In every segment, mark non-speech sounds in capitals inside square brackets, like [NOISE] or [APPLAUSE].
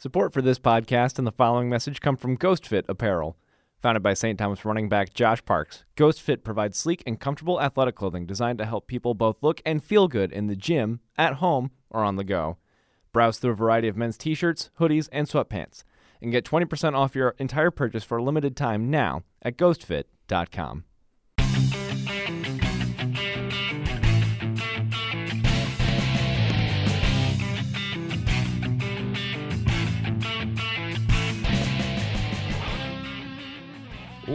Support for this podcast and the following message come from GhostFit Apparel. Founded by St. Thomas running back Josh Parks, GhostFit provides sleek and comfortable athletic clothing designed to help people both look and feel good in the gym, at home, or on the go. Browse through a variety of men's t shirts, hoodies, and sweatpants, and get 20% off your entire purchase for a limited time now at ghostfit.com.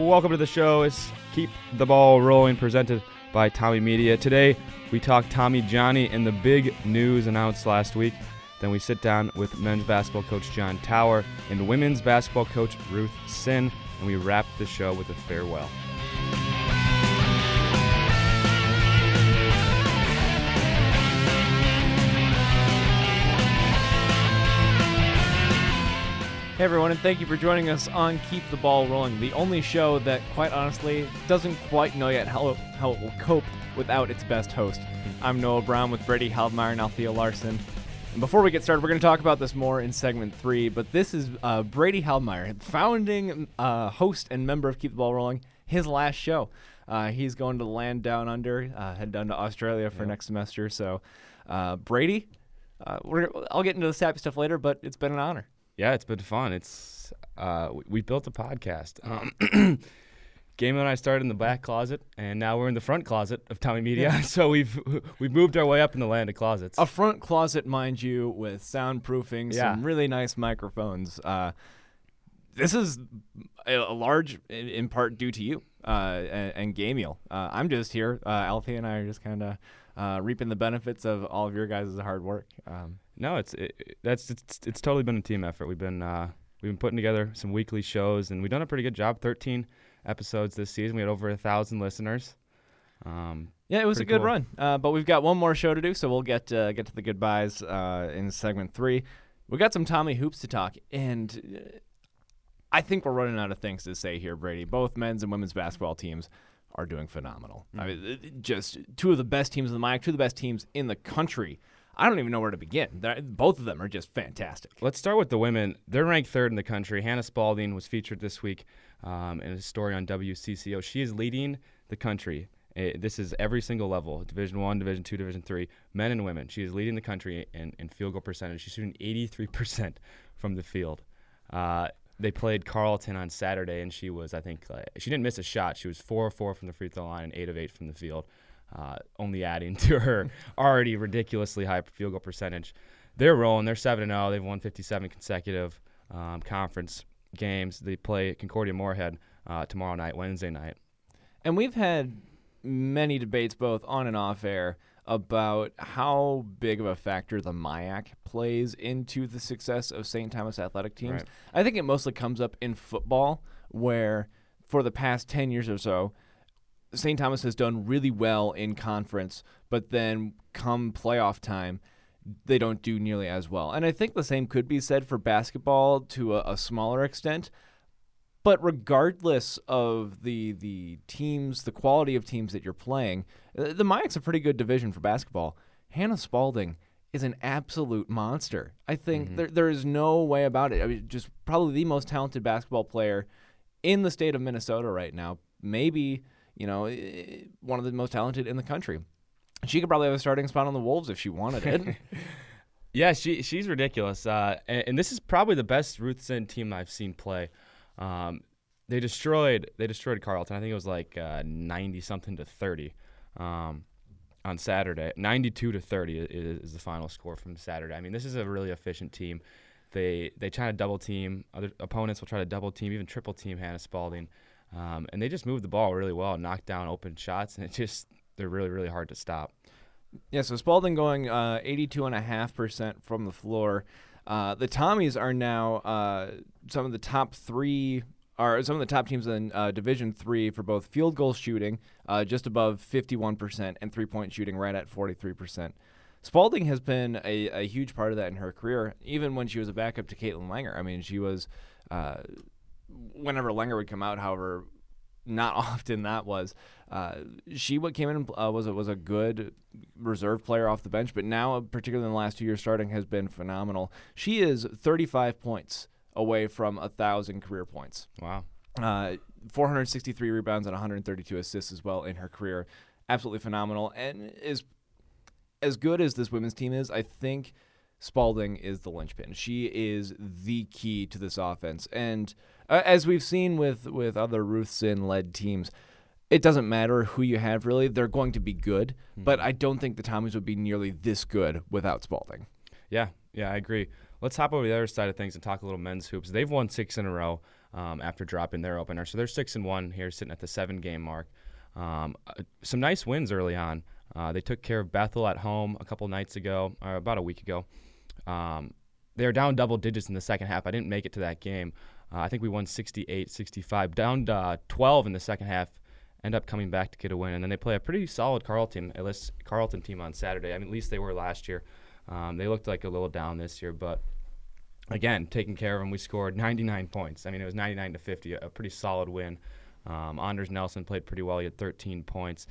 Welcome to the show. It's Keep the Ball Rolling, presented by Tommy Media. Today, we talk Tommy Johnny and the big news announced last week. Then we sit down with men's basketball coach John Tauer and women's basketball coach Ruth Sinn, and we wrap the show with a farewell. Hey everyone, and thank you for joining us on Keep the Ball Rolling, the only show that, quite honestly, doesn't quite know yet how, how it will cope without its best host. I'm Noah Brown with Brady Haldmeyer and Althea Larson. And before we get started, we're going to talk about this more in segment three, but this is uh, Brady Haldmeyer, founding uh, host and member of Keep the Ball Rolling, his last show. Uh, he's going to land down under, uh, head down to Australia for next semester. So, uh, Brady, uh, we're, I'll get into the sappy stuff later, but it's been an honor. Yeah, it's been fun. It's uh, we, we built a podcast. Um, [CLEARS THROAT] Game and I started in the back closet, and now we're in the front closet of Tommy Media. [LAUGHS] so we've we've moved our way up in the land of closets. A front closet, mind you, with soundproofing, Yeah. some really nice microphones. Uh, this is a, a large, in, part, due to you uh, and, and Gamiel. Uh, I'm just here. Uh, Alfie and I are just kind of uh, reaping the benefits of all of your guys' hard work. Um, No, it's it, that's it's, it's totally been a team effort. We've been uh, we've been putting together some weekly shows, and we've done a pretty good job. Thirteen episodes this season. We had over a thousand listeners. Um, Yeah, it was a good cool. run. Uh, but we've got one more show to do, so we'll get uh, get to the goodbyes uh, in segment three. We got some Tommy hoops to talk, and uh, I think we're running out of things to say here, Brady. Both men's and women's basketball teams are doing phenomenal. I mean, it- it- just two of the best teams in the MIAC, two of the best teams in the country. I don't even know where to begin. They're, both of them are just fantastic. Let's start with the women. They're ranked third in the country. Hannah Spalding was featured this week um, in a story on WCCO. She is leading the country. Eh, this is every single level: Division One, Division Two, Division Three, men and women. She is leading the country in, in field goal percentage. She's shooting 83% from the field. Uh, they played Carleton on Saturday, and she was, I think, she didn't miss a shot. She was four of four from the free throw line and eight of eight from the field, uh, only adding [LAUGHS] to her already ridiculously high field goal percentage. They're rolling. They're seven and zero. They've won 57 consecutive um, conference games. They play Concordia Moorhead uh, tomorrow night, Wednesday night. And we've had many debates, both on and off air, about how big of a factor the MIAC plays into the success of St. Thomas athletic teams. Right. I think it mostly comes up in football, where for the past 10 years or so, St. Thomas has done really well in conference, but then come playoff time, they don't do nearly as well. And I think the same could be said for basketball to a, a smaller extent. But regardless of the the teams, the quality of teams that you're playing, uh, the MIAC's a pretty good division for basketball. Hannah Spalding is an absolute monster. I think there there is no way about it. I mean, just probably the most talented basketball player in the state of Minnesota right now. Maybe you know eh, one of the most talented in the country. She could probably have a starting spot on the Wolves if she wanted it. [LAUGHS] Yeah, she she's ridiculous. Uh, and, and this is probably the best Ruth Sinn team I've seen play. Um, they destroyed they destroyed Carleton. I think it was like uh, ninety something to thirty um, on Saturday. Ninety two to thirty is, is the final score from Saturday. I mean, this is a really efficient team. They they try to double team. Other opponents will try to double team, even triple team Hannah Spalding, um, and they just move the ball really well, knock down open shots, and it just they're really really hard to stop. Yeah, so Spalding going uh, 82.5% from the floor. Uh, the Tommies are now uh, some of the top three, are some of the top teams in uh, Division Three for both field goal shooting, uh, just above 51%, and three point shooting right at 43%. Spalding has been a, a huge part of that in her career, even when she was a backup to Caitlin Langer. I mean, she was, uh, whenever Langer would come out, however not [LAUGHS] often that was. Uh, she what came in uh, was a, was a good reserve player off the bench, but now, particularly in the last two years, starting has been phenomenal. She is 35 points away from a thousand career points. Wow. Uh, 463 rebounds and 132 assists as well in her career. Absolutely phenomenal, and is as good as this women's team is. I think Spalding is the linchpin. She is the key to this offense, and uh, as we've seen with with other Ruthson led teams, it doesn't matter who you have really; they're going to be good. Mm-hmm. But I don't think the Tommies would be nearly this good without Spalding. Yeah, yeah, I agree. Let's hop over the other side of things and talk a little men's hoops. They've won six in a row um, after dropping their opener, so they're six and one here, sitting at the seven game mark. Um, uh, some nice wins early on. Uh, they took care of Bethel at home a couple nights ago, or about a week ago. Um, they were down double digits in the second half. I didn't make it to that game. Uh, I think we won 68 65, down uh, 12 in the second half. End up coming back to get a win, and then they play a pretty solid Carleton, at least Carleton team on Saturday. I mean, at least they were last year. Um, they looked like a little down this year, but again, taking care of them, we scored 99 points. I mean, it was 99 to 50, a, a pretty solid win. Um, Anders Nelson played pretty well. He had 13 points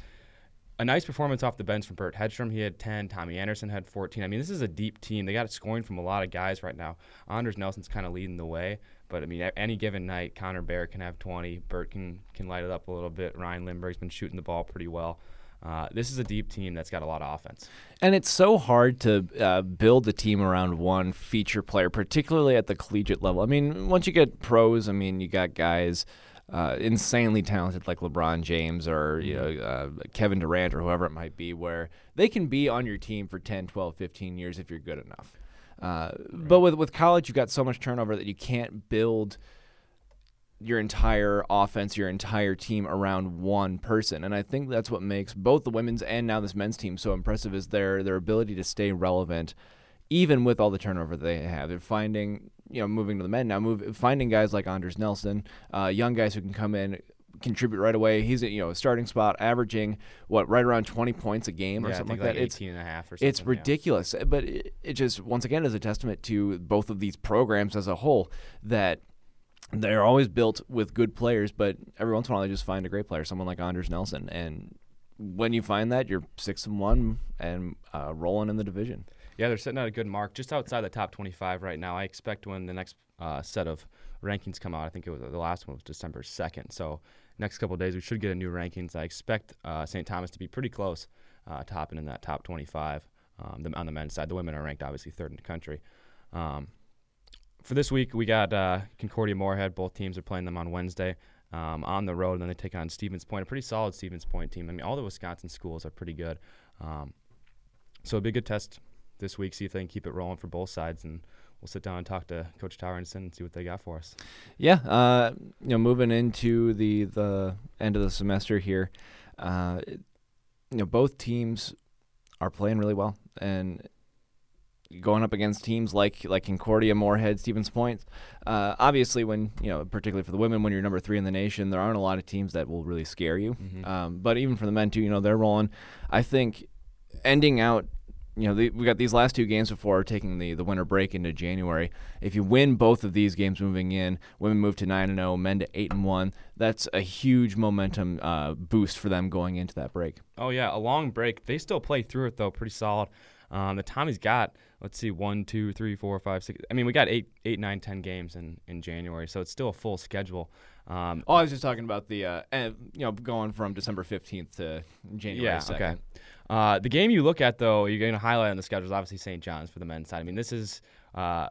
a nice performance off the bench from Bert Hedstrom. He had 10. Tommy Anderson had 14. I mean, this is a deep team. They got scoring from a lot of guys right now. Anders Nelson's kind of leading the way, but I mean, any given night, Connor Barrett can have 20. Bert can can light it up a little bit. Ryan Lindbergh's been shooting the ball pretty well. Uh, this is a deep team that's got a lot of offense. And it's so hard to uh, build a team around one feature player, particularly at the collegiate level. I mean, once you get pros, I mean, you got guys uh, insanely talented like LeBron James or you know mm-hmm. uh, Kevin Durant or whoever it might be, where they can be on your team for 10, 12, 15 years if you're good enough. Uh, right. But with with college, you've got so much turnover that you can't build your entire offense, your entire team around one person. And I think that's what makes both the women's and now this men's team so impressive is their their ability to stay relevant even with all the turnover they have. They're finding, you know, moving to the men now, move finding guys like Anders Nelson, uh, young guys who can come in, contribute right away. He's you know a starting spot, averaging what right around 20 points a game or yeah, something like, like, that. it's and a half or something. It's ridiculous, yeah. but it, it just once again is a testament to both of these programs as a whole that they're always built with good players, but every once in a while they just find a great player, someone like Anders Nelson, and when you find that, you're six and one and uh, rolling in the division. Yeah, they're sitting at a good mark, just outside the top 25 right now. I expect when the next uh, set of rankings come out, I think it was the last one was December 2nd. So next couple days we should get a new rankings. I expect uh, St. Thomas to be pretty close, uh, topping in that top 25 um, the, on the men's side. The women are ranked obviously third in the country. Um, for this week, we got uh, Concordia Moorhead. Both teams are playing them on Wednesday. Um, on the road, and then they take on Stevens Point, a pretty solid Stevens Point team. I mean, all the Wisconsin schools are pretty good. Um, so it'll be a good test this week, see if they can keep it rolling for both sides, and we'll sit down and talk to Coach Towerson and see what they got for us. Yeah, uh, you know, moving into the the end of the semester here, uh, you know, both teams are playing really well, and going up against teams like like Concordia, Moorhead, Stevens Point. Uh, obviously, when you know, particularly for the women, when you're number three in the nation, there aren't a lot of teams that will really scare you. Mm-hmm. Um, but even for the men too, you know, they're rolling. I think ending out you know, the, we got these last two games before taking the, the winter break into January. If you win both of these games moving in, women move to nine and zero, oh, men to eight and one. That's a huge momentum uh, boost for them going into that break. Oh yeah, a long break. They still play through it though, pretty solid. Um, the Tommy's got let's see, one, two, three, four, five, six. I mean, we got eight, eight, nine, ten games in in January, so it's still a full schedule. Um, oh, I was just talking about the, uh, you know, going from December fifteenth to January. Yeah, 2nd. okay. Uh, the game you look at, though, you're going to highlight on the schedule is obviously St. John's for the men's side. I mean, this is uh,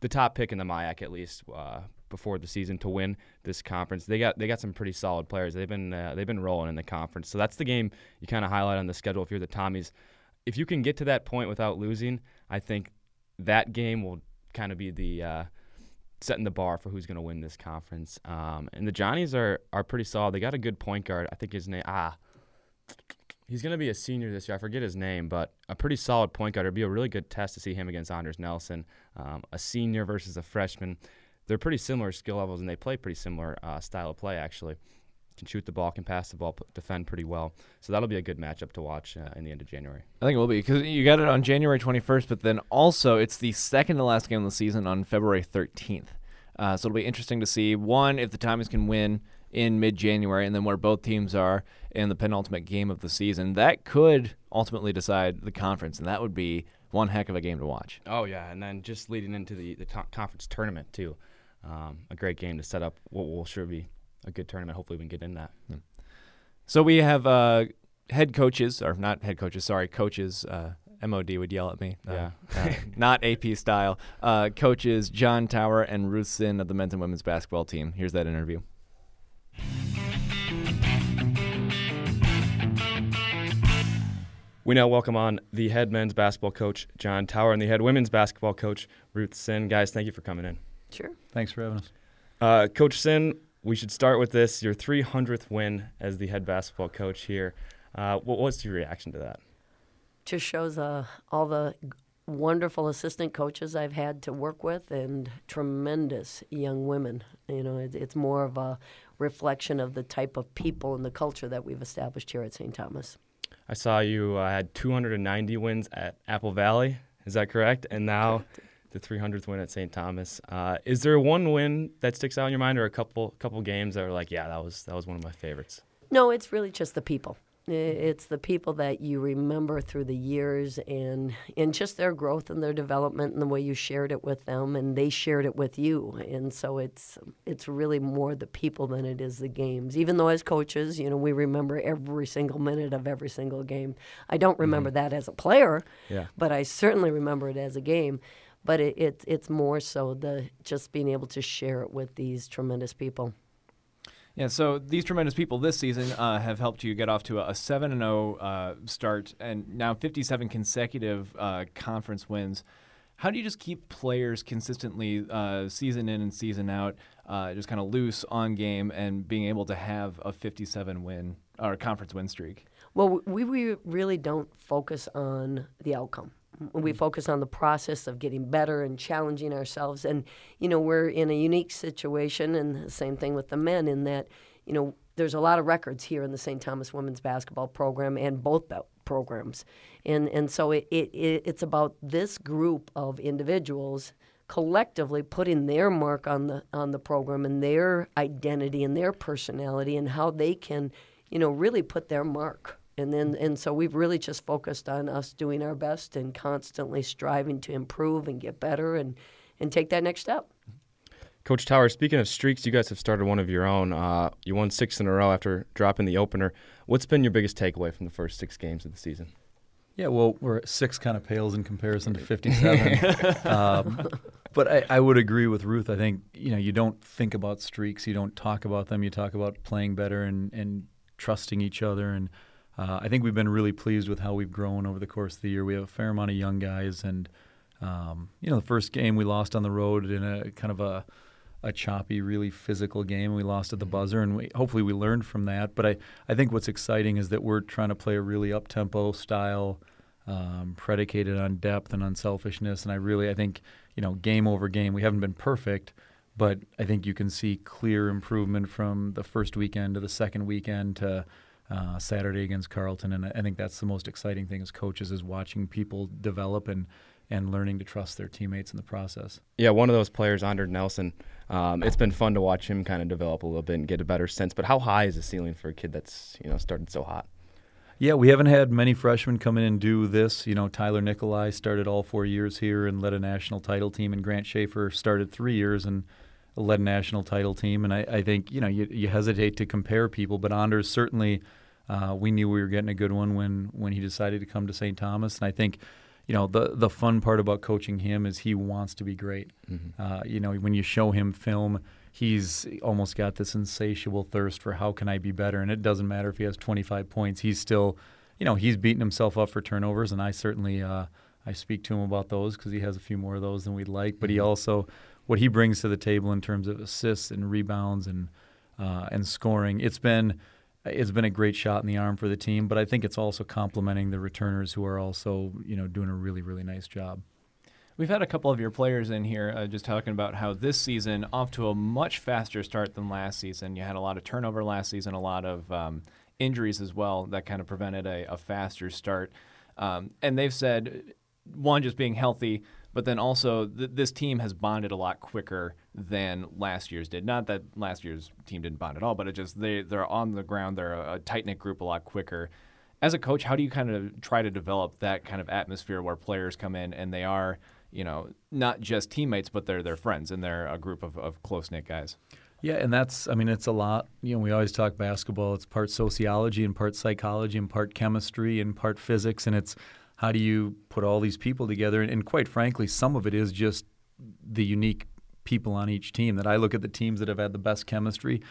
the top pick in the MIAC, at least uh, before the season, to win this conference. They got they got some pretty solid players. They've been uh, they've been rolling in the conference. So that's the game you kind of highlight on the schedule if you're the Tommies. If you can get to that point without losing, I think that game will kind of be the uh, setting the bar for who's going to win this conference. Um, and the Johnnies are are pretty solid. They got a good point guard. I think his name ah He's going to be a senior this year. I forget his name, but a pretty solid point guard. It'd be a really good test to see him against Anders Nelson, um, a senior versus a freshman. They're pretty similar skill levels, and they play pretty similar uh, style of play, actually. Can shoot the ball, can pass the ball, defend pretty well. So that'll be a good matchup to watch uh, in the end of January. I think it will be because you got it on January 21st, but then also it's the second to last game of the season on February 13th. Uh, so it'll be interesting to see one if the Tommies can win in mid-January, and then where both teams are in the penultimate game of the season, that could ultimately decide the conference, and that would be one heck of a game to watch. Oh yeah, and then just leading into the the conference tournament too, um, a great game to set up what will sure be a good tournament. Hopefully, we can get in that. Yeah. So we have uh, head coaches, or not head coaches, sorry, coaches. Uh, MOD would yell at me. Uh, yeah. uh, [LAUGHS] not AP style. Uh, coaches John Tauer and Ruth Sinn of the men's and women's basketball team. Here's that interview. We now welcome on the head men's basketball coach, John Tauer, and the head women's basketball coach, Ruth Sinn. Guys, thank you for coming in. Sure. Thanks for having us. Uh, coach Sinn, we should start with this your 300th win as the head basketball coach here. Uh, what, what's your reaction to that? Just shows uh, all the wonderful assistant coaches I've had to work with and tremendous young women. You know, it, it's more of a reflection of the type of people and the culture that we've established here at St. Thomas. I saw you uh, had 290 wins at Apple Valley. Is that correct? And now correct. The 300th win at St. Thomas. Uh, is there one win that sticks out in your mind, or a couple couple games that are like, yeah, that was that was one of my favorites? No, it's really just the people. It's the people that you remember through the years and and just their growth and their development and the way you shared it with them and they shared it with you. And so it's it's really more the people than it is the games. Even though as coaches, you know, we remember every single minute of every single game. I don't remember mm-hmm. that as a player, yeah. but I certainly remember it as a game. But it, it it's more so the just being able to share it with these tremendous people. Yeah, so these tremendous people this season uh, have helped you get off to a, 7 and 0 uh, start and now 57 consecutive uh, conference wins. How do you just keep players consistently uh, season in and season out, uh, just kind of loose on game and being able to have a 57 win or conference win streak? Well, we, we really don't focus on the outcome we mm. focus on the process of getting better and challenging ourselves. And, you know, we're in a unique situation, and the same thing with the men, in that, you know, there's a lot of records here in the St. Thomas women's basketball program and both programs. And, and so it, it, it's about this group of individuals collectively putting their mark on the, on the program and their identity and their personality and how they can, you know, really put their mark and then and so we've really just focused on us doing our best and constantly striving to improve and get better and and take that next step. Coach Tauer, speaking of streaks, you guys have started one of your own. Uh, you won six in a row after dropping the opener. What's been your biggest takeaway from the first six games of the season? Yeah, well, we're six kind of pales in comparison to [LAUGHS] 57. [LAUGHS] um, but I, I, would agree with Ruth. I think you know you don't think about streaks, you don't talk about them. You talk about playing better and, and trusting each other and uh, I think we've been really pleased with how we've grown over the course of the year. We have a fair amount of young guys, and um, you know, the first game we lost on the road in a kind of a a choppy, really physical game. We lost at the mm-hmm. buzzer, and we, hopefully we learned from that. But I, I think what's exciting is that we're trying to play a really up tempo style, um, predicated on depth and unselfishness. And I really, I think, you know, game over game, we haven't been perfect, but I think you can see clear improvement from the first weekend to the second weekend to uh, Saturday against Carleton, and I think that's the most exciting thing as coaches is watching people develop and and learning to trust their teammates in the process. Yeah, one of those players, Anders Nelson. Um, it's been fun to watch him kind of develop a little bit and get a better sense. But how high is the ceiling for a kid that's you know started so hot? Yeah, we haven't had many freshmen come in and do this. You know, Tyler Nikolai started all four years here and led a national title team, and Grant Schaefer started three years and led a national title team. And I, I think you know you, you hesitate to compare people, but Anders certainly uh, we knew we were getting a good one when when he decided to come to St. Thomas. And I think you know the the fun part about coaching him is he wants to be great. Mm-hmm. Uh, you know when you show him film. He's almost got this insatiable thirst for how can I be better, and it doesn't matter if he has 25 points. He's still, you know, he's beating himself up for turnovers, and I certainly uh, I speak to him about those because he has a few more of those than we'd like. But he mm-hmm. also what he brings to the table in terms of assists and rebounds and uh, and scoring. It's been it's been a great shot in the arm for the team, but I think it's also complementing the returners who are also you know doing a really really nice job. We've had a couple of your players in here uh, just talking about how this season off to a much faster start than last season. You had a lot of turnover last season, a lot of um, injuries as well that kind of prevented a, a faster start. Um, and they've said one just being healthy but then also th- this team has bonded a lot quicker than last year's did. Not that last year's team didn't bond at all, but it just they they're on the ground. They're a, a tight knit group a lot quicker. As a coach, how do you kind of try to develop that kind of atmosphere where players come in and they are, you know, not just teammates, but they're their friends and they're a group of, of close knit guys? Yeah, and that's I mean it's a lot. You know, we always talk basketball. It's part sociology and part psychology and part chemistry and part physics, and it's how do you put all these people together? And, and quite frankly, some of it is just the unique people on each team. That I look at the teams that have had the best chemistry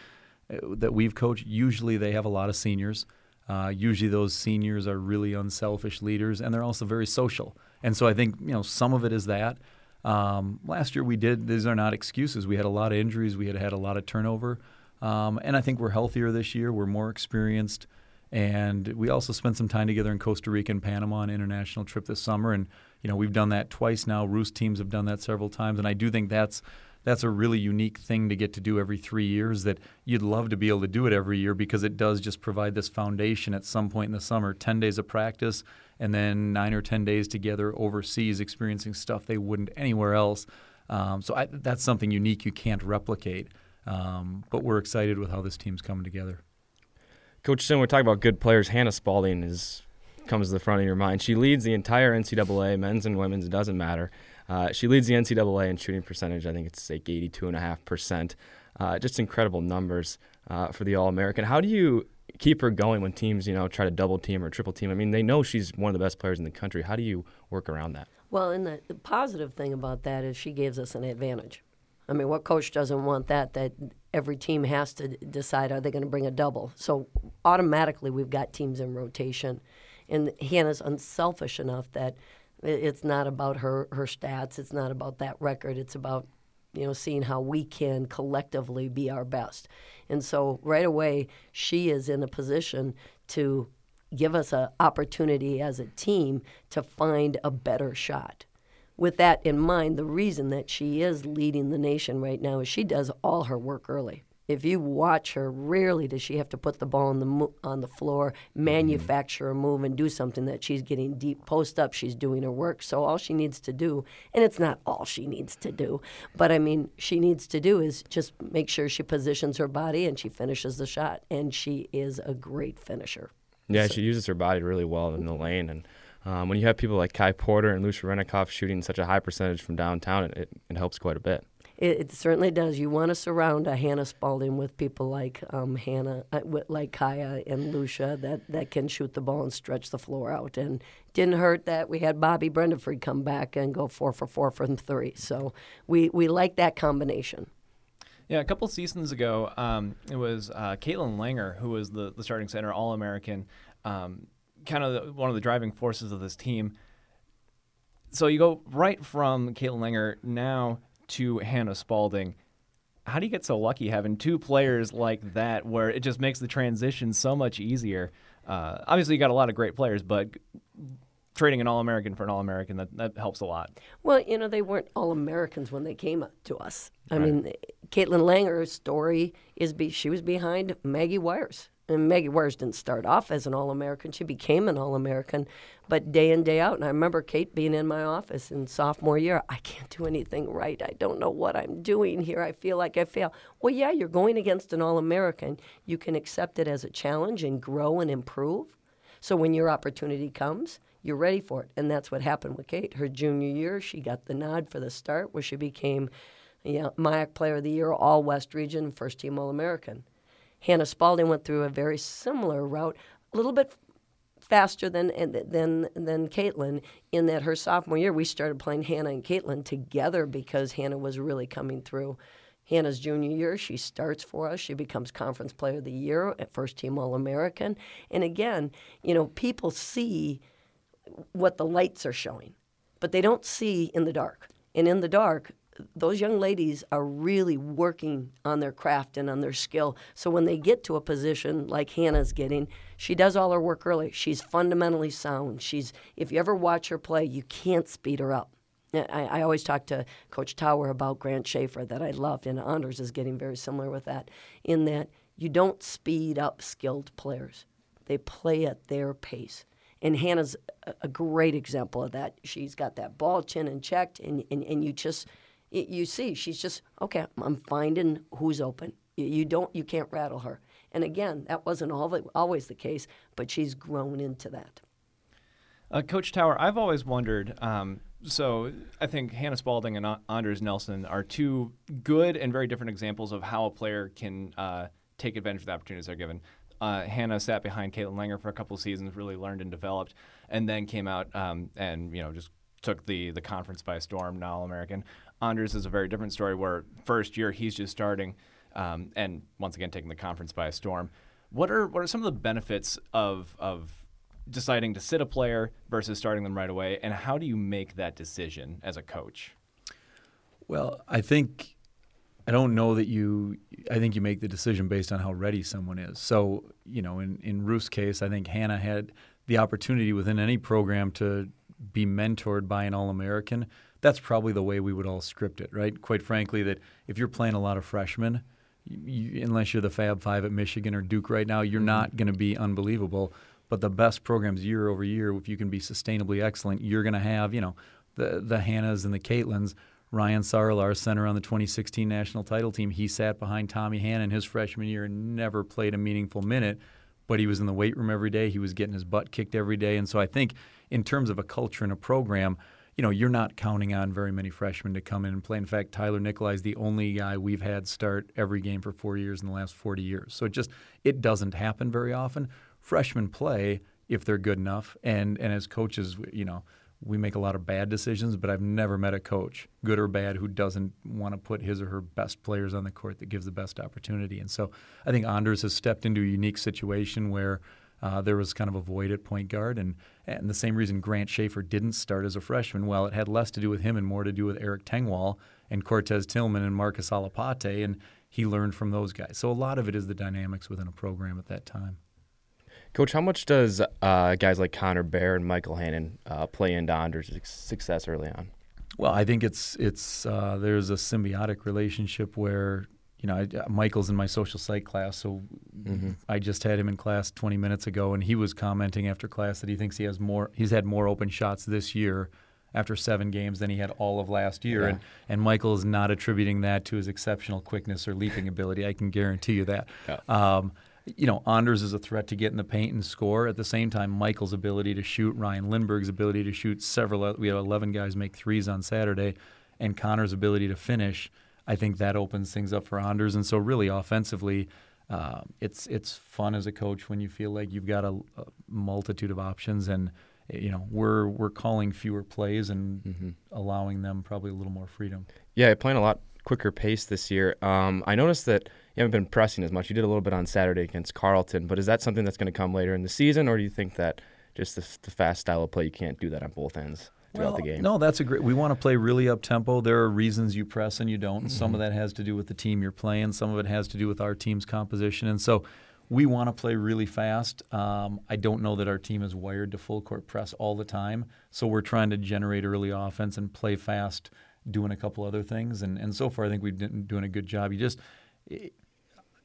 uh, that we've coached. Usually, they have a lot of seniors. Uh, usually, those seniors are really unselfish leaders, and they're also very social. And so, I think you know some of it is that. Um, last year we did. These are not excuses. We had a lot of injuries. We had had a lot of turnover, um, and I think we're healthier this year. We're more experienced, and we also spent some time together in Costa Rica and Panama on an international trip this summer. And you know we've done that twice now. Roost teams have done that several times, and I do think that's that's a really unique thing to get to do every three years. That you'd love to be able to do it every year because it does just provide this foundation at some point in the summer. Ten days of practice and then nine or ten days together overseas, experiencing stuff they wouldn't anywhere else. Um, so I, that's something unique you can't replicate. Um, but we're excited with how this team's coming together. Coach Sinn, we're talking about good players. Hannah Spalding is comes to the front of your mind. She leads the entire NCAA, men's and women's. It doesn't matter. Uh, she leads the NCAA in shooting percentage. I think it's like 82.5%. Uh, just incredible numbers uh, for the All American. How do you keep her going when teams, you know, try to double team or triple team? I mean, they know she's one of the best players in the country. How do you work around that? Well, and the, the positive thing about that is she gives us an advantage. I mean, what coach doesn't want that? That every team has to decide are they going to bring a double. So automatically we've got teams in rotation, and Hannah's unselfish enough that it's not about her her stats. It's not about that record. It's about you know seeing how we can collectively be our best. And so right away she is in a position to give us an opportunity as a team to find a better shot. With that in mind, the reason that she is leading the nation right now is she does all her work early. If you watch her, rarely does she have to put the ball on the mo- on the floor, manufacture a move, and do something that she's getting deep post up. She's doing her work. So all she needs to do, and it's not all she needs to do, but I mean, she needs to do is just make sure she positions her body and she finishes the shot. And she is a great finisher. Yeah, she uses her body really well in the lane. And um, when you have people like Kai Porter and Lucia Renikoff shooting such a high percentage from downtown, it, it helps quite a bit. It, it, certainly does. You want to surround a Hannah Spalding with people like um, Hannah, uh, like Kaya and Lucia that, that can shoot the ball and stretch the floor out. And didn't hurt that we had Bobby Brendefried come back and go four for four from three. So we, we like that combination. Yeah, a couple seasons ago, um, it was uh, Caitlin Langer who was the, the starting center All American, um, kind of one of the driving forces of this team. So you go right from Caitlin Langer now to Hannah Spalding. How do you get so lucky having two players like that where it just makes the transition so much easier? Uh, obviously, you got a lot of great players, but trading an All American for an All American that, that helps a lot. Well, you know, they weren't All Americans when they came to us. I right. mean, Caitlin Langer's story is be, she was behind Maggie Wires and Maggie Wires didn't start off as an All American. She became an All American, but day in, day out. And I remember Kate being in my office in sophomore year. I can't do anything right. I don't know what I'm doing here. I feel like I fail. Well, yeah, you're going against an All American. You can accept it as a challenge and grow and improve. So when your opportunity comes, you're ready for it. And that's what happened with Kate. Her junior year, she got the nod for the start where she became you know, MIAC Player of the Year, All West Region, First Team All American. Hannah Spalding went through a very similar route, a little bit faster than eh, than than Caitlin in that her sophomore year we started playing Hannah and Caitlin together because Hannah was really coming through. Hannah's junior year, she starts for us. She becomes Conference Player of the Year at First Team All American. And again, you know, people see what the lights are showing, but they don't see in the dark. And in the dark, those young ladies are really working on their craft and on their skill. So when they get to a position like Hannah's getting, she does all her work early. She's fundamentally sound. She's if you ever watch her play, you can't speed her up. I, I always talk to Coach Tauer about Grant Schaefer that I loved, and Anders is getting very similar with that. In that you don't speed up skilled players; they play at their pace And Hannah's a, great example of that. She's got that ball chin and checked, and, and, and you just you see she's just okay. I'm finding who's open. You, don't you can't rattle her. And again, that wasn't the, always the case, but she's grown into that. Uh, Coach Tauer, I've always wondered. Um, so I think Hannah Spalding and Anders Nelson are two good and very different examples of how a player can uh, take advantage of the opportunities they're given. Uh, Hannah sat behind Caitlin Langer for a couple seasons, really learned and developed, and then came out um, and you know just took the the conference by storm. Now All American. Anders is a very different story. Where first year he's just starting, um, and once again taking the conference by a storm. What are what are some of the benefits of of deciding to sit a player versus starting them right away, and how do you make that decision as a coach? Well, I think I don't know that you. I think you make the decision based on how ready someone is. So, you know, in in Ruth's case, I think Hannah had the opportunity within any program to be mentored by an All American. That's probably the way we would all script it, right? Quite frankly, that if you're playing a lot of freshmen, you, unless you're the Fab Five at Michigan or Duke right now, you're mm-hmm. not going to be unbelievable. But the best programs year over year, if you can be sustainably excellent, you're going to have, you know, the the Hannahs and the Caitlins. Ryan Sarl, our center on the 2016 national title team, he sat behind Tommy Hannon his freshman year and never played a meaningful minute, but he was in the weight room every day. He was getting his butt kicked every day. And so I think in terms of a culture and a program, you know, you're not counting on very many freshmen to come in and play. In fact, Tyler Nikolai is the only guy we've had start every game for four years in the last 40 years. So it just it doesn't happen very often freshmen play if they're good enough. And and as coaches, you know, we make a lot of bad decisions, but I've never met a coach, good or bad, who doesn't want to put his or her best players on the court that gives the best opportunity. And so I think Anders has stepped into a unique situation where uh, there was kind of a void at point guard, and and the same reason Grant Schaefer didn't start as a freshman. Well, it had less to do with him and more to do with Eric Tengwall and Cortez Tillman and Marcus Alapate, and he learned from those guys. So a lot of it is the dynamics within a program at that time. Coach, how much does uh, guys like Connor Bear and Michael Hannon uh, play into Anders' success early on? Well, I think it's it's uh, there's a symbiotic relationship where you know I, Michael's in my social psych class, so mm-hmm. I just had him in class 20 minutes ago, and he was commenting after class that he thinks he has more he's had more open shots this year after seven games than he had all of last year. Yeah. And, and Michael is not attributing that to his exceptional quickness or leaping ability. I can guarantee you that. Yeah. Um, you know, Anders is a threat to get in the paint and score. At the same time, Michael's ability to shoot, Ryan Lindberg's ability to shoot several. We had 11 guys make threes on Saturday, and Connor's ability to finish. I think that opens things up for Anders. And so, really, offensively, uh, it's it's fun as a coach when you feel like you've got a, a multitude of options, and you know we're we're calling fewer plays and mm-hmm. allowing them probably a little more freedom. Yeah, playing a lot quicker pace this year. Um, I noticed that you haven't been pressing as much. You did a little bit on Saturday against Carleton, but is that something that's going to come later in the season, or do you think that just the, the fast style of play you can't do that on both ends? Throughout well, the game. No, that's a great. We want to play really up tempo. There are reasons you press and you don't. And mm-hmm. Some of that has to do with the team you're playing. Some of it has to do with our team's composition. And so, we want to play really fast. Um, I don't know that our team is wired to full court press all the time. So we're trying to generate early offense and play fast, doing a couple other things. And and so far, I think we've been doing a good job. You just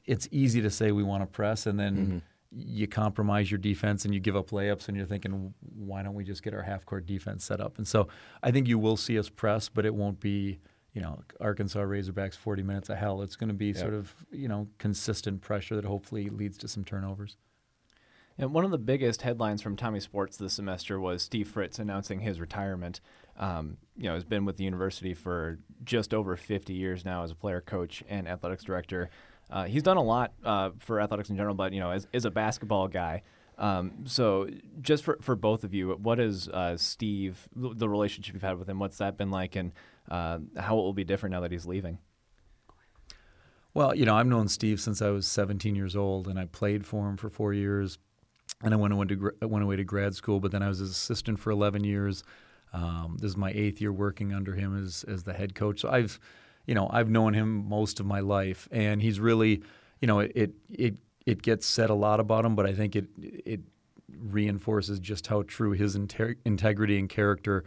it's easy to say we want to press and then mm-hmm. You compromise your defense and you give up layups and you're thinking why don't we just get our half court defense set up and so i think you will see us press but it won't be you know arkansas razorbacks 40 minutes of hell it's going to be sort of you know consistent pressure that hopefully leads to some turnovers and one of the biggest headlines from Tommy Sports this semester was Steve Fritz announcing his retirement. Um, you know, he's been with the university for just over 50 years now as a player, coach, and athletics director. Uh, he's done a lot uh, for athletics in general, but you know, as, a basketball guy. Um, so, just for, for both of you, what is uh, Steve, the relationship you've had with him, what's that been like, and uh, how it will be different now that he's leaving? Well, you know, I've known Steve since I was 17 years old, and I played for him for four years. And I went, went, to, went away to grad school, but then I was his assistant for 11 years. Um, this is my eighth year working under him as, as the head coach. So I've you know, I've known him most of my life, and he's really, you know, it it it, it gets said a lot about him, but I think it it reinforces just how true his inter- integrity and character.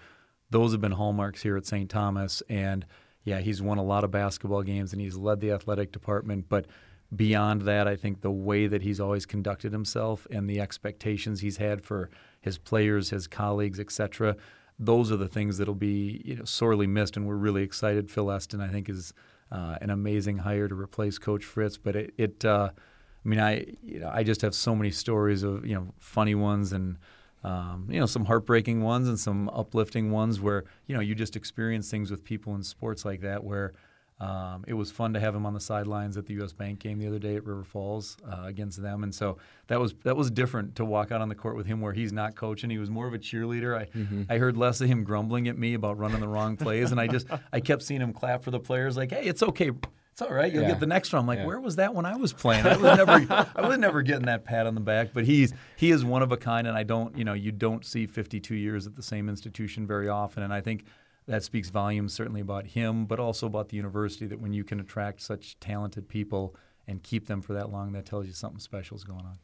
Those have been hallmarks here at St. Thomas, and yeah, he's won a lot of basketball games and he's led the athletic department, but beyond that, I think the way that he's always conducted himself and the expectations he's had for his players, his colleagues, etc. Those are the things that'll be you know, sorely missed, and we're really excited. Phil Esten, I think, is uh, an amazing hire to replace Coach Fritz. But it, it uh, I mean, I you know, I just have so many stories of you know funny ones and um, you know some heartbreaking ones and some uplifting ones where you know you just experience things with people in sports like that where um, it was fun to have him on the sidelines at the U.S. Bank game the other day at River Falls uh, against them, and so that was that was different to walk out on the court with him where he's not coaching. He was more of a cheerleader. I mm-hmm. I heard less of him grumbling at me about running the wrong plays, and I just I kept seeing him clap for the players like, hey, it's okay. It's all right. You'll yeah. get the next one. I'm like, yeah. where was that when I was playing? I was never, I was never getting that pat on the back. But he's he is one of a kind, and I don't, you know, you don't see 52 years at the same institution very often. And I think that speaks volumes certainly about him, but also about the university. That when you can attract such talented people and keep them for that long, that tells you something special is going on.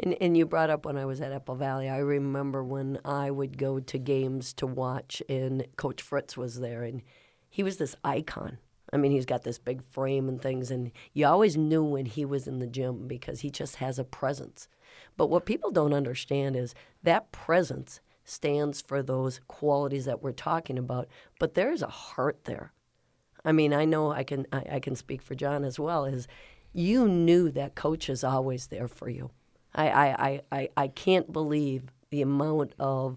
And, and you brought up when I was at Apple Valley. I remember when I would go to games to watch, and Coach Fritz was there, and he was this icon. I mean, he's got this big frame and things, and you always knew when he was in the gym because he just has a presence. But what people don't understand is that presence stands for those qualities that we're talking about, but there's a heart there. I mean, I know I can I, I can speak for John as well. Is you knew that coach is always there for you. I I, I, I can't believe the amount of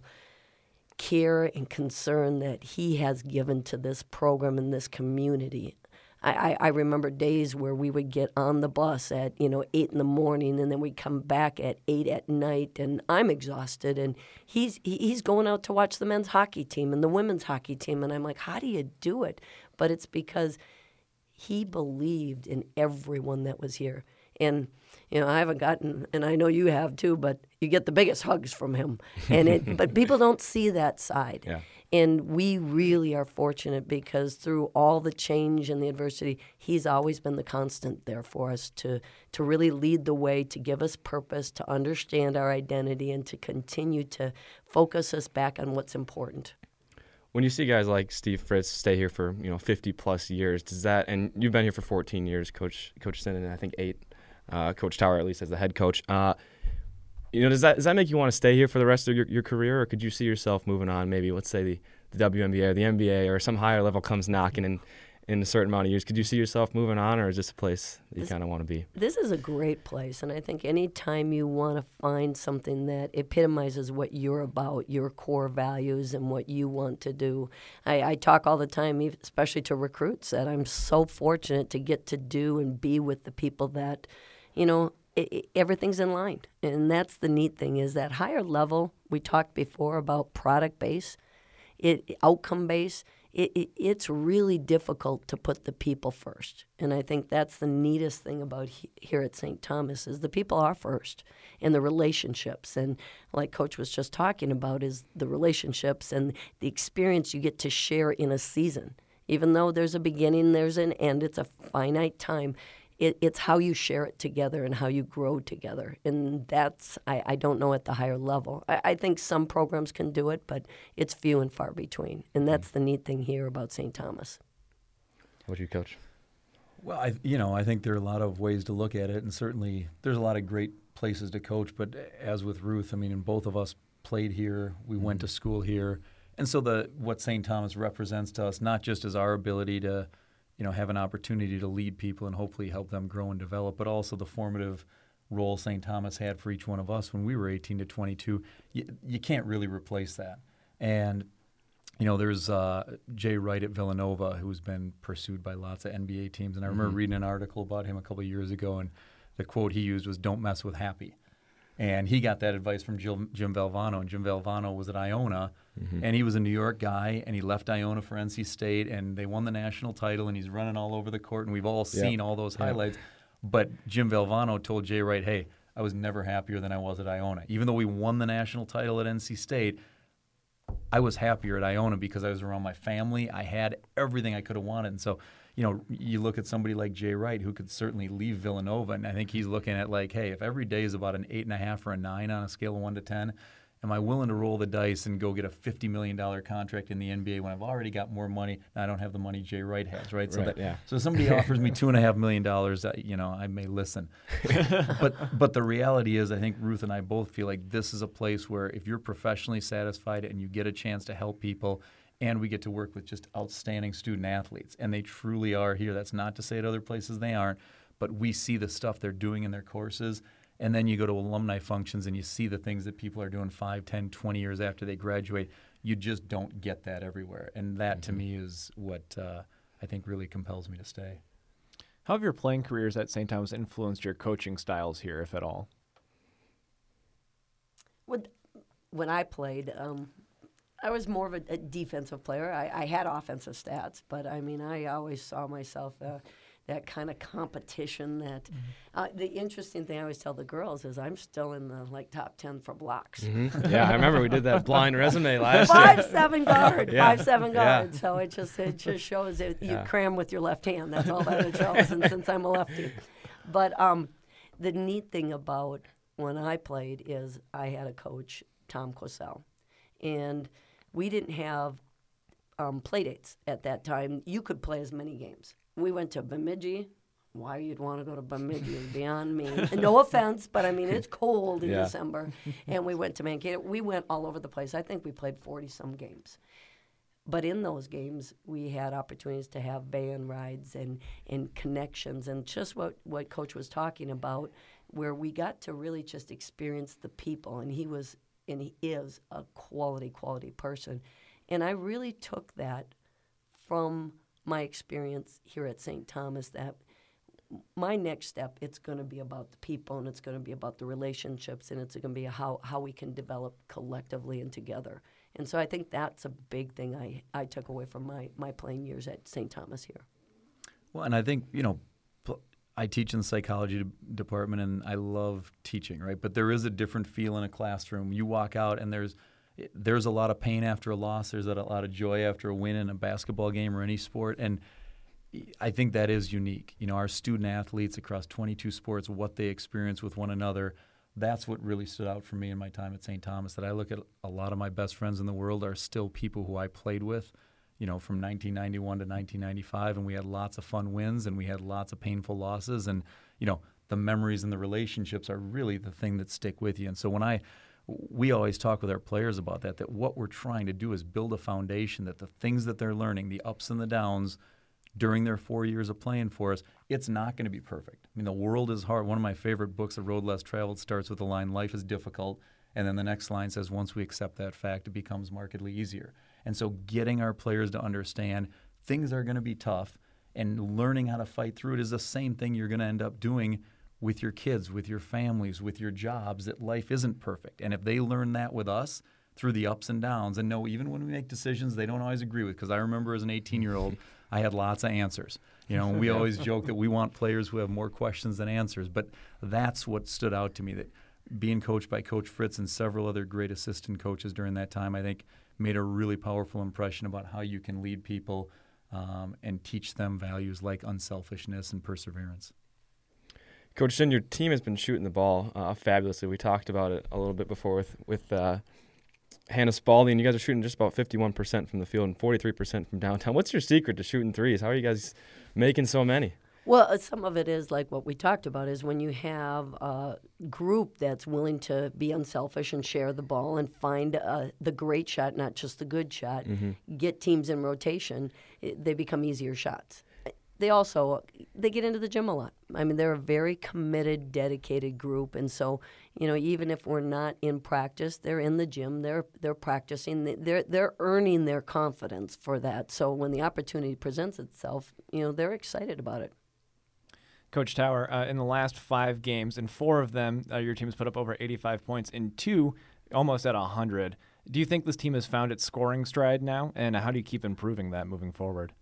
care and concern that he has given to this program and this community. I, I, remember days where we would get on the bus at you know eight in the morning and then we'd come back at eight at night and I'm exhausted and he's he's going out to watch the men's hockey team and the women's hockey team and I'm like how do you do it but it's because he believed in everyone that was here and you know, I haven't gotten, and I know you have too, but you get the biggest hugs from him. And it, [LAUGHS] but people don't see that side. Yeah. And we really are fortunate because through all the change and the adversity, he's always been the constant there for us to to really lead the way, to give us purpose, to understand our identity, and to continue to focus us back on what's important when you see guys like Steve Fritz stay here for you know 50 plus years, does that and you've been here for 14 years, Coach Coach Sinnen, I think eight uh, Coach Tauer at least as the head coach. Uh, you know, does that does that make you want to stay here for the rest of your, your career, or could you see yourself moving on? Maybe let's say the, the WNBA or the NBA or some higher level comes knocking and in a certain amount of years. Could you see yourself moving on, or is this a place that you kind of want to be? This is a great place, and I think anytime you want to find something that epitomizes what you're about, your core values, and what you want to do. I, I talk all the time, especially to recruits, that I'm so fortunate to get to do and be with the people that, you know, it, everything's in line, and that's the neat thing is that higher level. We talked before about product base, it outcome base it, it, it's really difficult to put the people first. And I think that's the neatest thing about he, here at St. Thomas is the people are first and the relationships. And like Coach was just talking about is the relationships and the experience you get to share in a season. Even though there's a beginning, there's an end, it's a finite time it, it's how you share it together and how you grow together. And that's, I, I don't know at the higher level. I, I, think some programs can do it, but it's few and far between. And that's the neat thing here about St. Thomas. What do you coach? Well, I, you know, I think there are a lot of ways to look at it, and certainly there's a lot of great places to coach. But as with Ruth, I mean, and both of us played here, we went mm-hmm. to school here, and so the what St. Thomas represents to us, not just as our ability to you know, have an opportunity to lead people and hopefully help them grow and develop, but also the formative role St. Thomas had for each one of us when we were 18 to 22. You, you can't really replace that. And, you know, there's uh, Jay Wright at Villanova who's been pursued by lots of NBA teams. And I remember mm-hmm. reading an article about him a couple years ago, and the quote he used was, Don't mess with happy. And he got that advice from Jim, Jim Valvano, and Jim Valvano was at Iona, mm-hmm. and he was a New York guy, and he left Iona for NC State, and they won the national title, and he's running all over the court, and we've all seen all those highlights. But Jim Valvano told Jay Wright, "Hey, I was never happier than I was at Iona. Even though we won the national title at NC State, I was happier at Iona because I was around my family. I had everything I could have wanted, and so." You know, you look at somebody like Jay Wright, who could certainly leave Villanova, and I think he's looking at like, hey, if every day is about an eight and a half or a nine on a scale of one to ten, Am I willing to roll the dice and go get a $50 million contract in the NBA when I've already got more money? And I don't have the money Jay Wright has, right? So, Right, that, yeah. so somebody [LAUGHS] offers me two and a half million dollars, you know, I may listen. [LAUGHS] but but the reality is, I think Ruth and I both feel like this is a place where if you're professionally satisfied and you get a chance to help people, and we get to work with just outstanding student athletes, and they truly are here. That's not to say at other places they aren't, but we see the stuff they're doing in their courses. And then you go to alumni functions and you see the things that people are doing 5, 10, 20 years after they graduate. You just don't get that everywhere. And that to me is what uh, I think really compels me to stay. How have your playing careers at St. Thomas influenced your coaching styles here, if at all? When, when I played, um, I was more of a, a defensive player. I, I had offensive stats, but I mean, I always saw myself uh, that kind of competition. That uh, the interesting thing I always tell the girls is I'm still in the like top ten for blocks. Mhm. Yeah, I remember we did that [LAUGHS] blind resume last year. Five seven [LAUGHS] guard, Yeah. five seven Yeah. guard. So it just it just shows that you cram with your left hand. That's all that it shows. and since I'm a lefty, but um, the neat thing about when I played is I had a coach, Tom Cosell, and we didn't have um, play dates at that time. You could play as many games. We went to Bemidji. Why you'd want to go to Bemidji is beyond me. And [LAUGHS] no offense, but I mean it's cold in Yeah. December. [LAUGHS] And we went to Mankato. We went all over the place. I think we played forty some games. But in those games, we had opportunities to have van rides and, and connections, and just what, what Coach was talking about, where we got to really just experience the people. And he was, and he is, a quality, quality person. And I really took that from my experience here at St. Thomas that my next step it's going to be about the people and it's going to be about the relationships and it's going to be how, how we can develop collectively and together and so i think that's a big thing i, I took away from my, my playing years at st thomas here Well, and I think you know, I teach in the psychology department, and I love teaching, right? But there is a different feel in a classroom. You walk out, and there's eh, there's a lot of pain after a loss. There's a lot of joy after a win in a basketball game or any sport, and eh, I think that is unique. You know, our student athletes across 22 sports, what they experience with one another. That's what really stood out for me in my time at St. Thomas. That I look at a lot of my best friends in the world are still people who I played with you know, from 1991 to 1995, and we had lots of fun wins and we had lots of painful losses, and you know, the memories and the relationships are really the thing that stick with you. And so when I, we always talk with our players about that. That what we're trying to do is build a foundation that the things that they're learning, the ups and the downs, during their four years of playing for us, it's not going to be perfect. I mean, the world is hard. One of my favorite books, The Road Less Traveled, starts with the line, Life is difficult. And then the next line says, Once we accept that fact, it becomes markedly easier. And so, getting our players to understand things are going to be tough and learning how to fight through it is the same thing you're going to end up doing with your kids, with your families, with your jobs, that life isn't perfect. And if they learn that with us, through the ups and downs and know even when we make decisions they don't always agree with because i remember as an 18 year old [LAUGHS] i had lots of answers you know we [LAUGHS] always joke that we want players who have more questions than answers but that's what stood out to me that being coached by coach fritz and several other great assistant coaches during that time i think made a really powerful impression about how you can lead people um, and teach them values like unselfishness and perseverance Coach Sinn, your team has been shooting the ball uh, fabulously. We talked about it a little bit before with with uh, Hannah Spalding. You guys are shooting just about 51% from the field and 43% from downtown. What's your secret to shooting threes? How are you guys making so many? Well, uh, some of it is like what we talked about is when you have a group that's willing to be unselfish and share the ball and find uh, the great shot, not just the good shot, get teams in rotation, it, they become easier shots. They also they get into the gym a lot. I mean, they're a very committed, dedicated group, and so you know, even if we're not in practice, they're in the gym. They're they're practicing. They're they're earning their confidence for that. So when the opportunity presents itself, you know, they're excited about it. Coach Tauer, uh, in the last five games, in four of them, uh, your team has put up over 85 points. In two, almost at 100. Do you think this team has found its scoring stride now? And how do you keep improving that moving forward?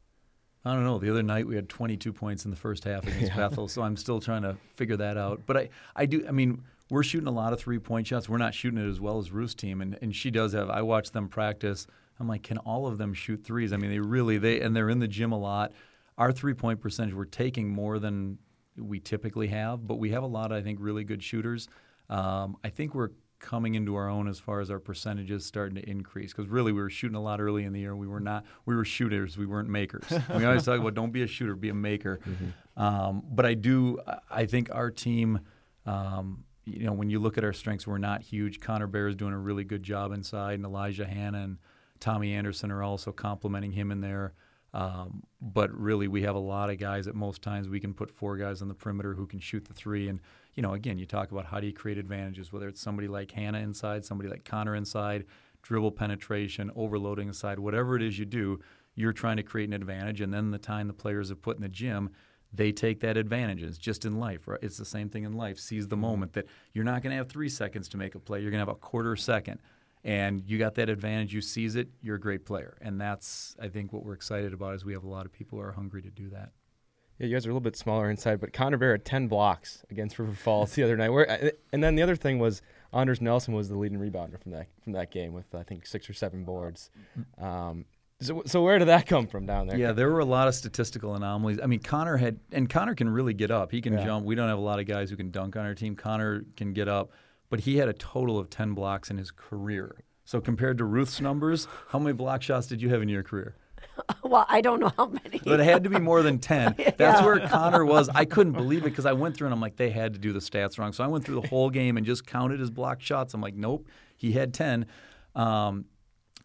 I don't know. The other night we had 22 points in the first half against [LAUGHS] Bethel, so I'm still trying to figure that out. But I, I do. I mean, we're shooting a lot of three point shots. We're not shooting it as well as Ruth's team, and, and she does have. I watch them practice. I'm like, can all of them shoot threes? I mean, they really they and they're in the gym a lot. Our three point percentage, we're taking more than we typically have, but we have a lot. I think really good shooters. Um, I think we're coming into our own as far as our percentages starting to increase. Because really, we were shooting a lot early in the year. We were not. We were shooters. We weren't makers. [LAUGHS] we always talk about don't be a shooter, be a maker. Mm-hmm. Um, but I do. I think our team. Um, you know, when you look at our strengths, we're not huge. Connor Bear is doing a really good job inside, and Elijah Hanna and Tommy Anderson are also complimenting him in there. Um, but really, we have a lot of guys. At most times, we can put four guys on the perimeter who can shoot the three. And you know, again, you talk about how do you create advantages, whether it's somebody like Hannah inside, somebody like Connor inside, dribble penetration, overloading inside, whatever it is you do, you're trying to create an advantage. And then the time the players have put in the gym, they take that advantage. It's just in life, right? It's the same thing in life. Seize the moment that you're not going to have three seconds to make a play. You're going to have a quarter second and you got that advantage, you seize it, you're a great player. And that's, I think, what we're excited about is we have a lot of people who are hungry to do that. Yeah, you guys are a little bit smaller inside, but Connor Bear had 10 blocks against River Falls the other night. Where, and then the other thing was Anders Nelson was the leading rebounder from that from that game with I think six or seven boards. Um, so, so where did that come from down there? Yeah, there were a lot of statistical anomalies. I mean, Connor had, and Connor can really get up. He can yeah. jump. We don't have a lot of guys who can dunk on our team. Connor can get up, but he had a total of 10 blocks in his career. So compared to Ruth's numbers, how many block shots did you have in your career? [LAUGHS] Well, I don't know how many. But it had to be more than 10. [LAUGHS] That's yeah. where Connor was. I couldn't believe it because I went through and I'm like, they had to do the stats wrong. So I went through the whole game and just counted his block shots. I'm like, nope, he had 10. Um,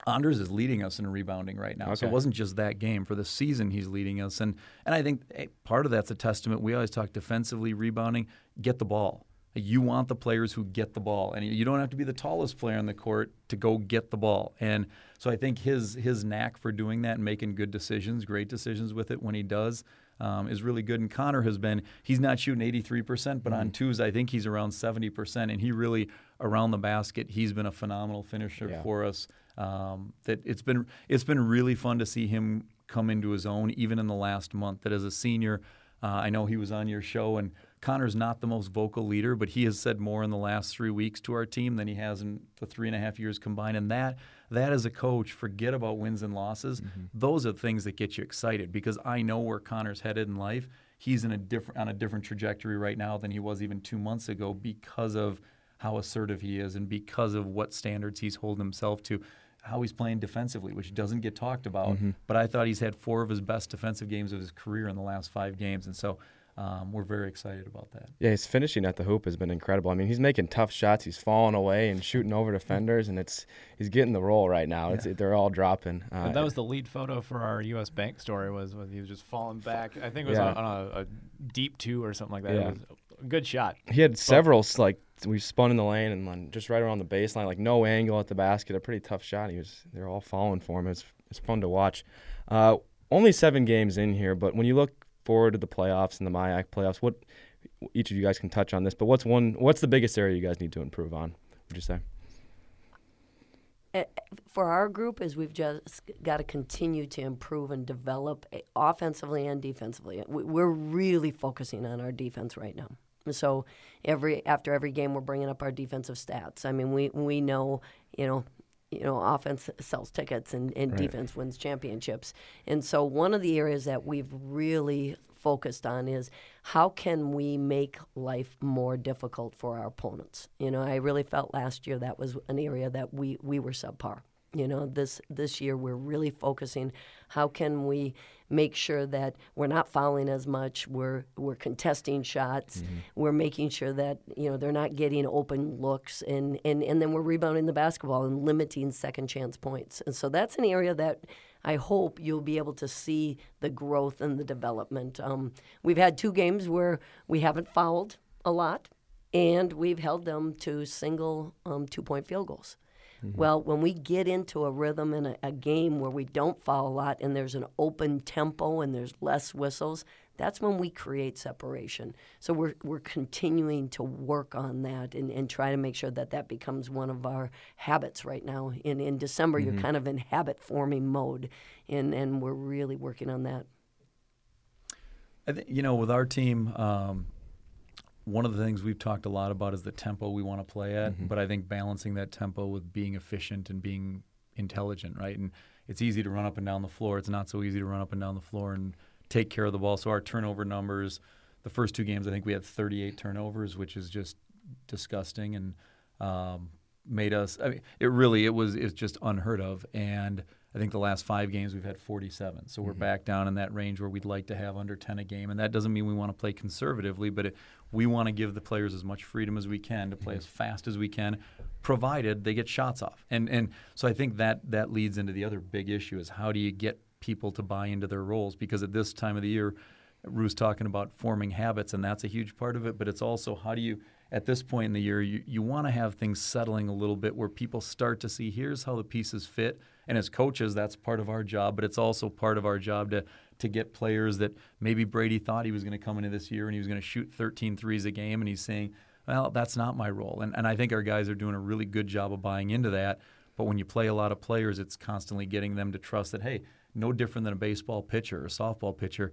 Anders is leading us in rebounding right now. Okay. So it wasn't just that game. For the season, he's leading us. And, and I think hey, part of that's a testament. We always talk defensively, rebounding, get the ball. You want the players who get the ball, and you don't have to be the tallest player on the court to go get the ball. And so I think his his knack for doing that and making good decisions, great decisions with it when he does, um, is really good. And Connor has been he's not shooting 83 percent, but mm-hmm. on twos I think he's around 70 percent, and he really around the basket he's been a phenomenal finisher yeah. for us. Um, that it's been it's been really fun to see him come into his own, even in the last month. That as a senior, uh, I know he was on your show and Connor's not the most vocal leader, but he has said more in the last three weeks to our team than he has in the three and a half years combined. And that, that as a coach, forget about wins and losses. Mm-hmm. Those are things that get you excited because I know where Connor's headed in life. He's in a different on a different trajectory right now than he was even two months ago because of how assertive he is and because of what standards he's holding himself to how he's playing defensively, which doesn't get talked about. Mm-hmm. But I thought he's had four of his best defensive games of his career in the last five games, and so um, we're very excited about that. Yeah, his finishing at the hoop has been incredible. I mean, he's making tough shots. He's falling away and shooting over defenders, and it's he's getting the roll right now. Yeah. they're all dropping. Uh, that was the lead photo for our U.S. Bank story. Was when he was just falling back. I think it was yeah. on, on a, a, deep two or something like that. Yeah. a good shot. He had several like we spun in the lane and then just right around the baseline, like no angle at the basket. A pretty tough shot. He was they're all falling for him. It's it's fun to watch. Uh, only seven games in here, but when you look forward to the playoffs and the MIAC playoffs, what each of you guys can touch on this, but what's one what's the biggest area you guys need to improve on? Would you say? Eh, for our group, is we've just got to continue to improve and develop eh, offensively and defensively. We're really focusing on our defense right now. So every after every game, we're bringing up our defensive stats. I mean, we we know you know you know, offense sells tickets and, and right. defense wins championships. And so one of the areas that we've really focused on is how can we make life more difficult for our opponents? You know, I really felt last year that was an area that we, we were subpar. You know, this this year we're really focusing how can we make sure that we're not fouling as much, we're we're contesting shots, mm-hmm. we're making sure that, you know, they're not getting open looks and, and, and then we're rebounding the basketball and limiting second chance points. And so that's an area that I hope you'll be able to see the growth and the development. Um, we've had two games where we haven't fouled a lot, and we've held them to single um, two point field goals. Mm-hmm. Well, when we get into a rhythm in a, a, game where we don't foul a lot and there's an open tempo and there's less whistles, that's when we create separation. So we're, we're continuing to work on that and, and try to make sure that that becomes one of our habits right now. In, in December, mm-hmm. you're kind of in habit forming mode, and, and we're really working on that. I think, you know, with our team, um, one of the things we've talked a lot about is the tempo we want to play at, mm-hmm. but I think balancing that tempo with being efficient and being intelligent, right? And it's easy to run up and down the floor. It's not so easy to run up and down the floor and take care of the ball. So our turnover numbers, the first two games, I think we had 38 turnovers, which is just disgusting. And um, made us. I mean, it really it was it's just unheard of. And I think the last five games we've had 47, so we're back down in that range where we'd like to have under 10 a game. And that doesn't mean we want to play conservatively, but it, we want to give the players as much freedom as we can to play mm-hmm. as fast as we can, provided they get shots off. And and so I think that that leads into the other big issue is how do you get people to buy into their roles because at this time of the year. Ruth's talking about forming habits, and that's a huge part of it. But it's also how do you, at this point in the year, you, you want to have things settling a little bit where people start to see here's how the pieces fit. And as coaches, that's part of our job, but it's also part of our job to to get players that maybe Brady thought he was going to come into this year and he was going to shoot 13 threes a game, and he's saying, well, that's not my role. And, and I think our guys are doing a really good job of buying into that. But when you play a lot of players, it's constantly getting them to trust that, hey, no different than a baseball pitcher or a softball pitcher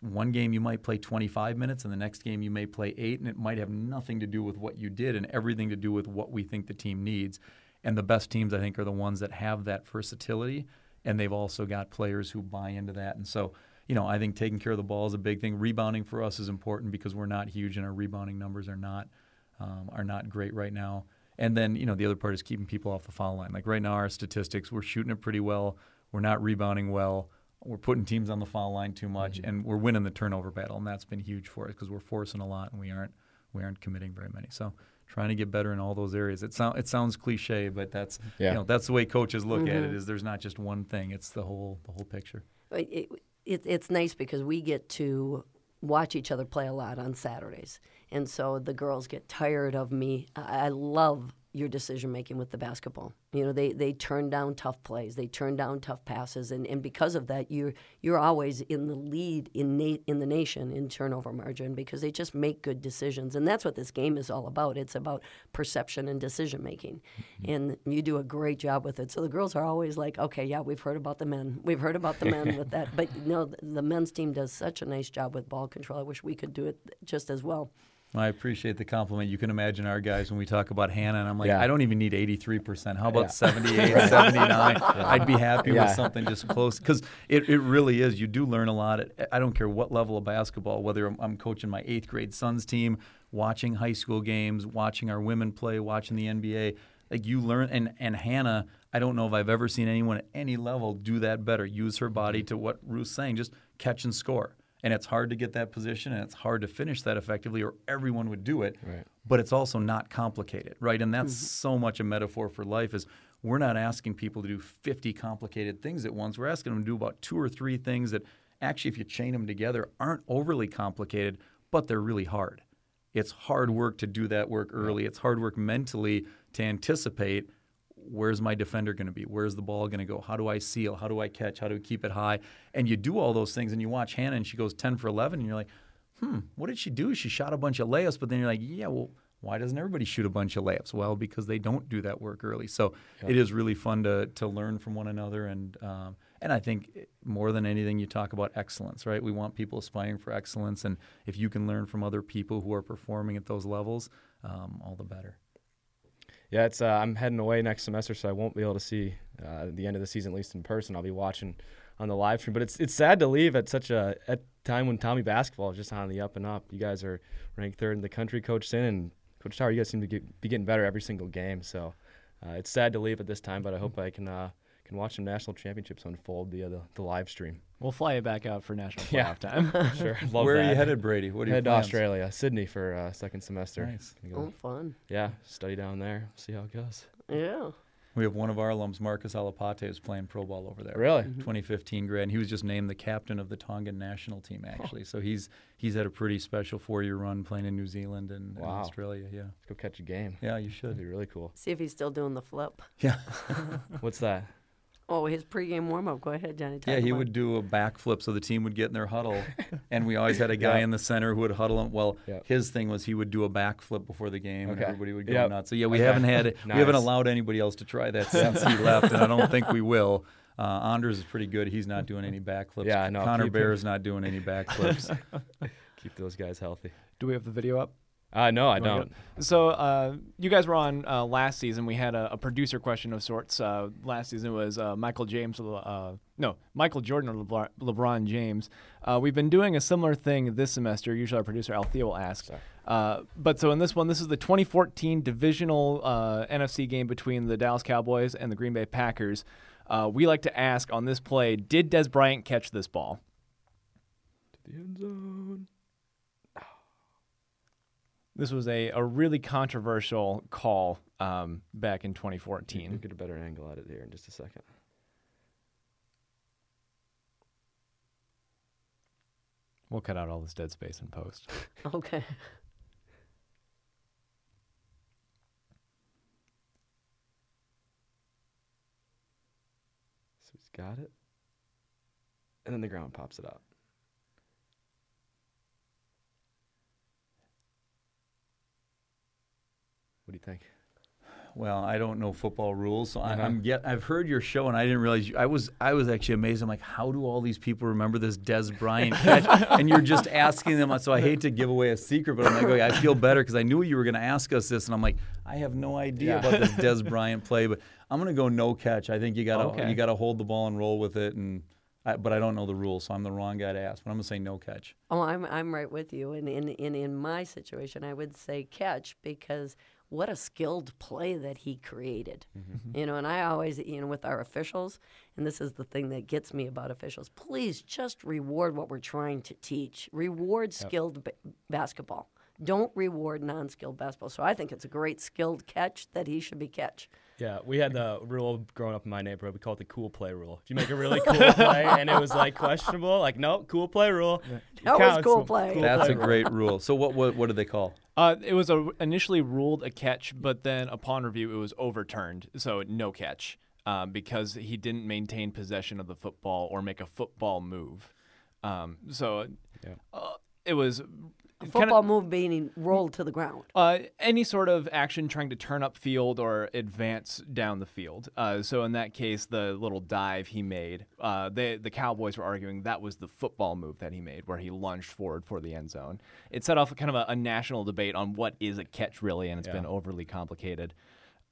one game you might play 25 minutes and the next game you may play eight and it might have nothing to do with what you did and everything to do with what we think the team needs and the best teams i think are the ones that have that versatility and they've also got players who buy into that. And so you know i think taking care of the ball is a big thing. Rebounding for us is important because we're not huge and our rebounding numbers are not um, are not great right now. And then you know the other part is keeping people off the foul line. Like right now our statistics we're shooting it pretty well. We're not rebounding well. We're putting teams on the foul line too much, mm-hmm. and we're winning the turnover battle, and that's been huge for us because we're forcing a lot and we aren't we aren't committing very many. So trying to get better in all those areas. It sounds it sounds cliche, but that's yeah. you know that's the way coaches look mm-hmm. at it. Mm-hmm. There's not just one thing; it's the whole the whole picture. It, it, it's nice because we get to watch each other play a lot on Saturdays, and so the girls get tired of me. I love your decision making with the basketball. You know, they, they turn down tough plays, they turn down tough passes, and, and because of that, you're you're always in the lead in na- in the nation in turnover margin because they just make good decisions, and that's what this game is all about. It's about perception and decision making, mm-hmm. and you do a great job with it. So the girls are always like, okay, yeah, we've heard about the men, we've heard about the men with that, [LAUGHS] but you know, the, the men's team does such a nice job with ball control. I wish we could do it just as well. I appreciate the compliment. You can imagine our guys when we talk about Hannah, and I'm like, yeah. I don't even need 83%. How about yeah. 78, [LAUGHS] 79? [LAUGHS] Yeah. I'd be happy with something just close because it, it really is. You do learn a lot. I don't care what level of basketball, whether I'm coaching my eighth grade son's team, watching high school games, watching our women play, watching the NBA. Like you learn, and, and Hannah, I don't know if I've ever seen anyone at any level do that better. Use her body to what Ruth's saying, just catch and score and it's hard to get that position and it's hard to finish that effectively or everyone would do it right. but it's also not complicated right? And that's mm-hmm. so much a metaphor for life is we're not asking people to do 50 complicated things at once. We're asking them to do about two or three things that actually if you chain them together aren't overly complicated but they're really hard. It's hard work to do that work early. It's hard work mentally to anticipate where's my defender going to be? Where's the ball going to go? How do I seal? How do I catch? How do I keep it high? And you do all those things, and you watch Hannah, and she goes 10 for 11, and you're like, hmm, what did she do? She shot a bunch of layups, but then you're like, yeah, well, why doesn't everybody shoot a bunch of layups? Well, because they don't do that work early. So it is really fun to to learn from one another, and um, and I think more than anything, you talk about excellence, right? We want people aspiring for excellence, and if you can learn from other people who are performing at those levels, um, all the better. Yeah, it's. Uh, I'm heading away next semester, so I won't be able to see uh, the end of the season at least in person. I'll be watching on the live stream. But it's it's sad to leave at such a at time when Tommy basketball is just on the up and up. You guys are ranked third in the country, Coach Sinn and Coach Tauer. You guys seem to get, be getting better every single game. So uh, it's sad to leave at this time, but I hope I can uh, can watch some national championships unfold via the, the live stream. We'll fly you back out for national playoff yeah. time. [LAUGHS] sure. Love Where that. are you headed, Brady? What are you head to Australia, Sydney for uh, second semester. Nice. Oh, fun. Yeah, study down there. See how it goes. Yeah. We have one of our alums, Marcus Alipate, is playing pro ball over there. Really? Mm-hmm. 2015 grad. He was just named the captain of the Tongan national team, actually. Oh. So he's he's had a pretty special four-year run playing in New Zealand and, wow. and Australia. Yeah. Let's go catch a game. Yeah, you should. That'd be really cool. See if he's still doing the flip. Yeah. [LAUGHS] What's that? Oh, his pregame warm up. Go ahead, Johnny. yeah, he would do a backflip so the team would get in their huddle, [LAUGHS] and we always had a guy yeah. in the center who would huddle him. Well, yep. his thing was he would do a backflip before the game, okay. and everybody would go yep. nuts. So yeah, we okay. haven't had nice. [LAUGHS] we haven't allowed anybody else to try that [LAUGHS] since he left, and I don't think we will. Uh, Anders is pretty good. He's not doing any backflips. Yeah, no. Connor Bear is not doing any backflips. keep those guys healthy. Do we have the video up? Uh, no, I You don't. go? So uh, you guys were on uh, last season. We had a, a producer question of sorts. Uh, last season was uh, Michael James, uh, no, Michael Jordan or LeBron, LeBron James. Uh, we've been doing a similar thing this semester. Usually our producer Althea will ask. Uh, but so in this one, this is the 2014 divisional uh, NFC game between the Dallas Cowboys and the Green Bay Packers. Uh, we like to ask on this play, did Dez Bryant catch this ball? To the end zone. This was a, a really controversial call um, back in We'll 2014. get a better angle at it here in just a second. We'll cut out all this dead space in post. [LAUGHS] Okay. So he's got it. And then the ground pops it out. What do you think? Well, I don't know football rules, so I, Uh-huh. I'm get. I've heard your show, and I didn't realize. You, I was. I was actually amazed. I'm like, how do all these people remember this Dez Bryant catch? [LAUGHS] and you're just asking them. So I hate to give away a secret, but I'm like, okay, I feel better because I knew you were going to ask us this, and I'm like, I have no idea Yeah. about this Dez [LAUGHS] Bryant play, but I'm going to go no catch. I think you got to Okay. you got to hold the ball and roll with it, and. I, but I don't know the rules, so I'm the wrong guy to ask. But I'm gonna say no catch. Oh, I'm I'm right with you. And in, in in my situation, I would say catch because what a skilled play that he created. Mm-hmm. Mm-hmm. You know, and I always, you know, with our officials, and this is the thing that gets me about officials. Please just reward what we're trying to teach. Reward skilled ba- basketball. Don't reward non-skilled baseball. So I think it's a great skilled catch that he should be catch. Yeah, we had the rule growing up in my neighborhood. We called it the cool play rule. If you make a really cool play and it was like questionable, like no, cool play rule. it That was cool play. That's a rule. great rule. So what what what do they call? Uh, it was a, initially ruled a catch, but then upon review, it was overturned. So no catch um, because he didn't maintain possession of the football or make a football move. Um, so Yeah. uh, it was Football move being rolled to the ground. Uh, any sort of action trying to turn up field or advance down the field. Uh, so in that case, the little dive he made, uh, they, the Cowboys were arguing that was the football move that he made, where he lunged forward for the end zone. It set off kind of a, a national debate on what is a catch really, and it's been overly complicated.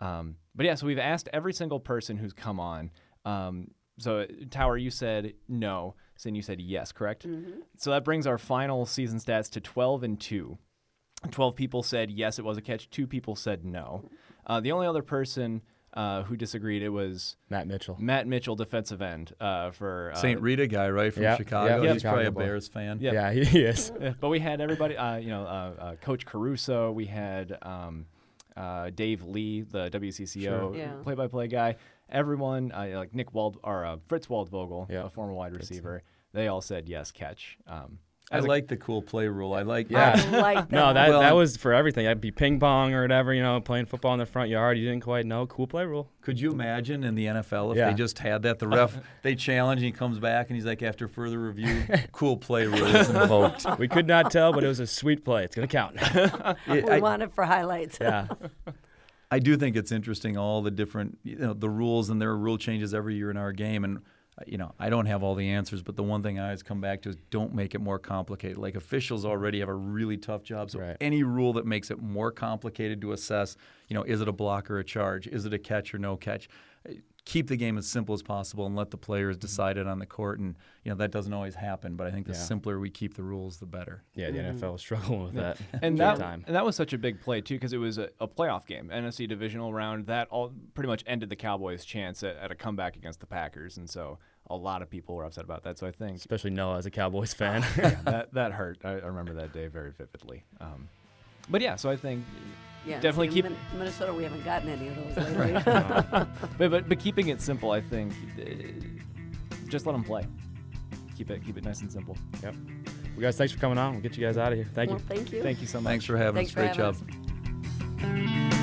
Um, but yeah, so we've asked every single person who's come on. Um, so Tauer, you said no. Sinn, you said yes, correct? So that brings our final season stats to 12 and 2. 12 people said yes, it was a catch. Two people said no. Uh, the only other person uh, who disagreed, it was Matt Mitchell. Matt Mitchell, defensive end uh, for uh, St. Rita guy, right from yeah, Chicago. yeah, He's probably a Chicago boy. Bears fan. Yeah. Yeah, he is. [LAUGHS] But we had everybody, uh, you know, uh, uh, Coach Caruso. We had um, uh, Dave Lee, the WCCO Sure. Yeah. play-by-play guy. Everyone, uh, like Nick Wald or uh, Fritz Waldvogel, Yeah. a former wide receiver, they all said yes, catch. Um, I as a- like the cool play rule. I like Yeah. I like [LAUGHS] that. No, that Well- that was for everything. That'd be ping pong or whatever, you know, playing football in the front yard. You didn't quite know. Cool play rule. Could you imagine in the NFL if Yeah. they just had that? The ref [LAUGHS] they challenge and he comes back and he's like, after further review, [LAUGHS] cool play rule is invoked. We could not tell, but it was a sweet play. It's gonna count. We I, want it for highlights. yeah. I do think it's interesting all the different you know the rules and there are rule changes every year in our game and uh, you know I don't have all the answers but the one thing I always come back to is don't make it more complicated. Like officials already have a really tough job so Right. any rule that makes it more complicated to assess you know is it a block or a charge? Is it a catch or no catch keep the game as simple as possible and let the players mm-hmm. decide it on the court and you know that doesn't always happen but I think the Yeah. simpler we keep the rules the better Yeah, the mm-hmm. NFL is struggling with that. and [LAUGHS] that time. and that was such a big play too because it was a, a playoff game, NFC divisional round. That all pretty much ended the Cowboys' chance at, at a comeback against the Packers, and so a lot of people were upset about that. So I think Especially Noah as a Cowboys ah, fan. yeah, [LAUGHS] that that hurt. I, I remember that day very vividly. Um, but yeah, so I think Yeah, Definitely see, keep- in Min- Minnesota. We haven't gotten any of those [LAUGHS] lately. but, but but keeping it simple, I think uh, just let them play. Keep it keep it nice and simple. yep. Well, guys, thanks for coming on. We'll get you guys out of here. Thank well, you. thank you. Thank you so much. thanks for having Thanks us for great having job us.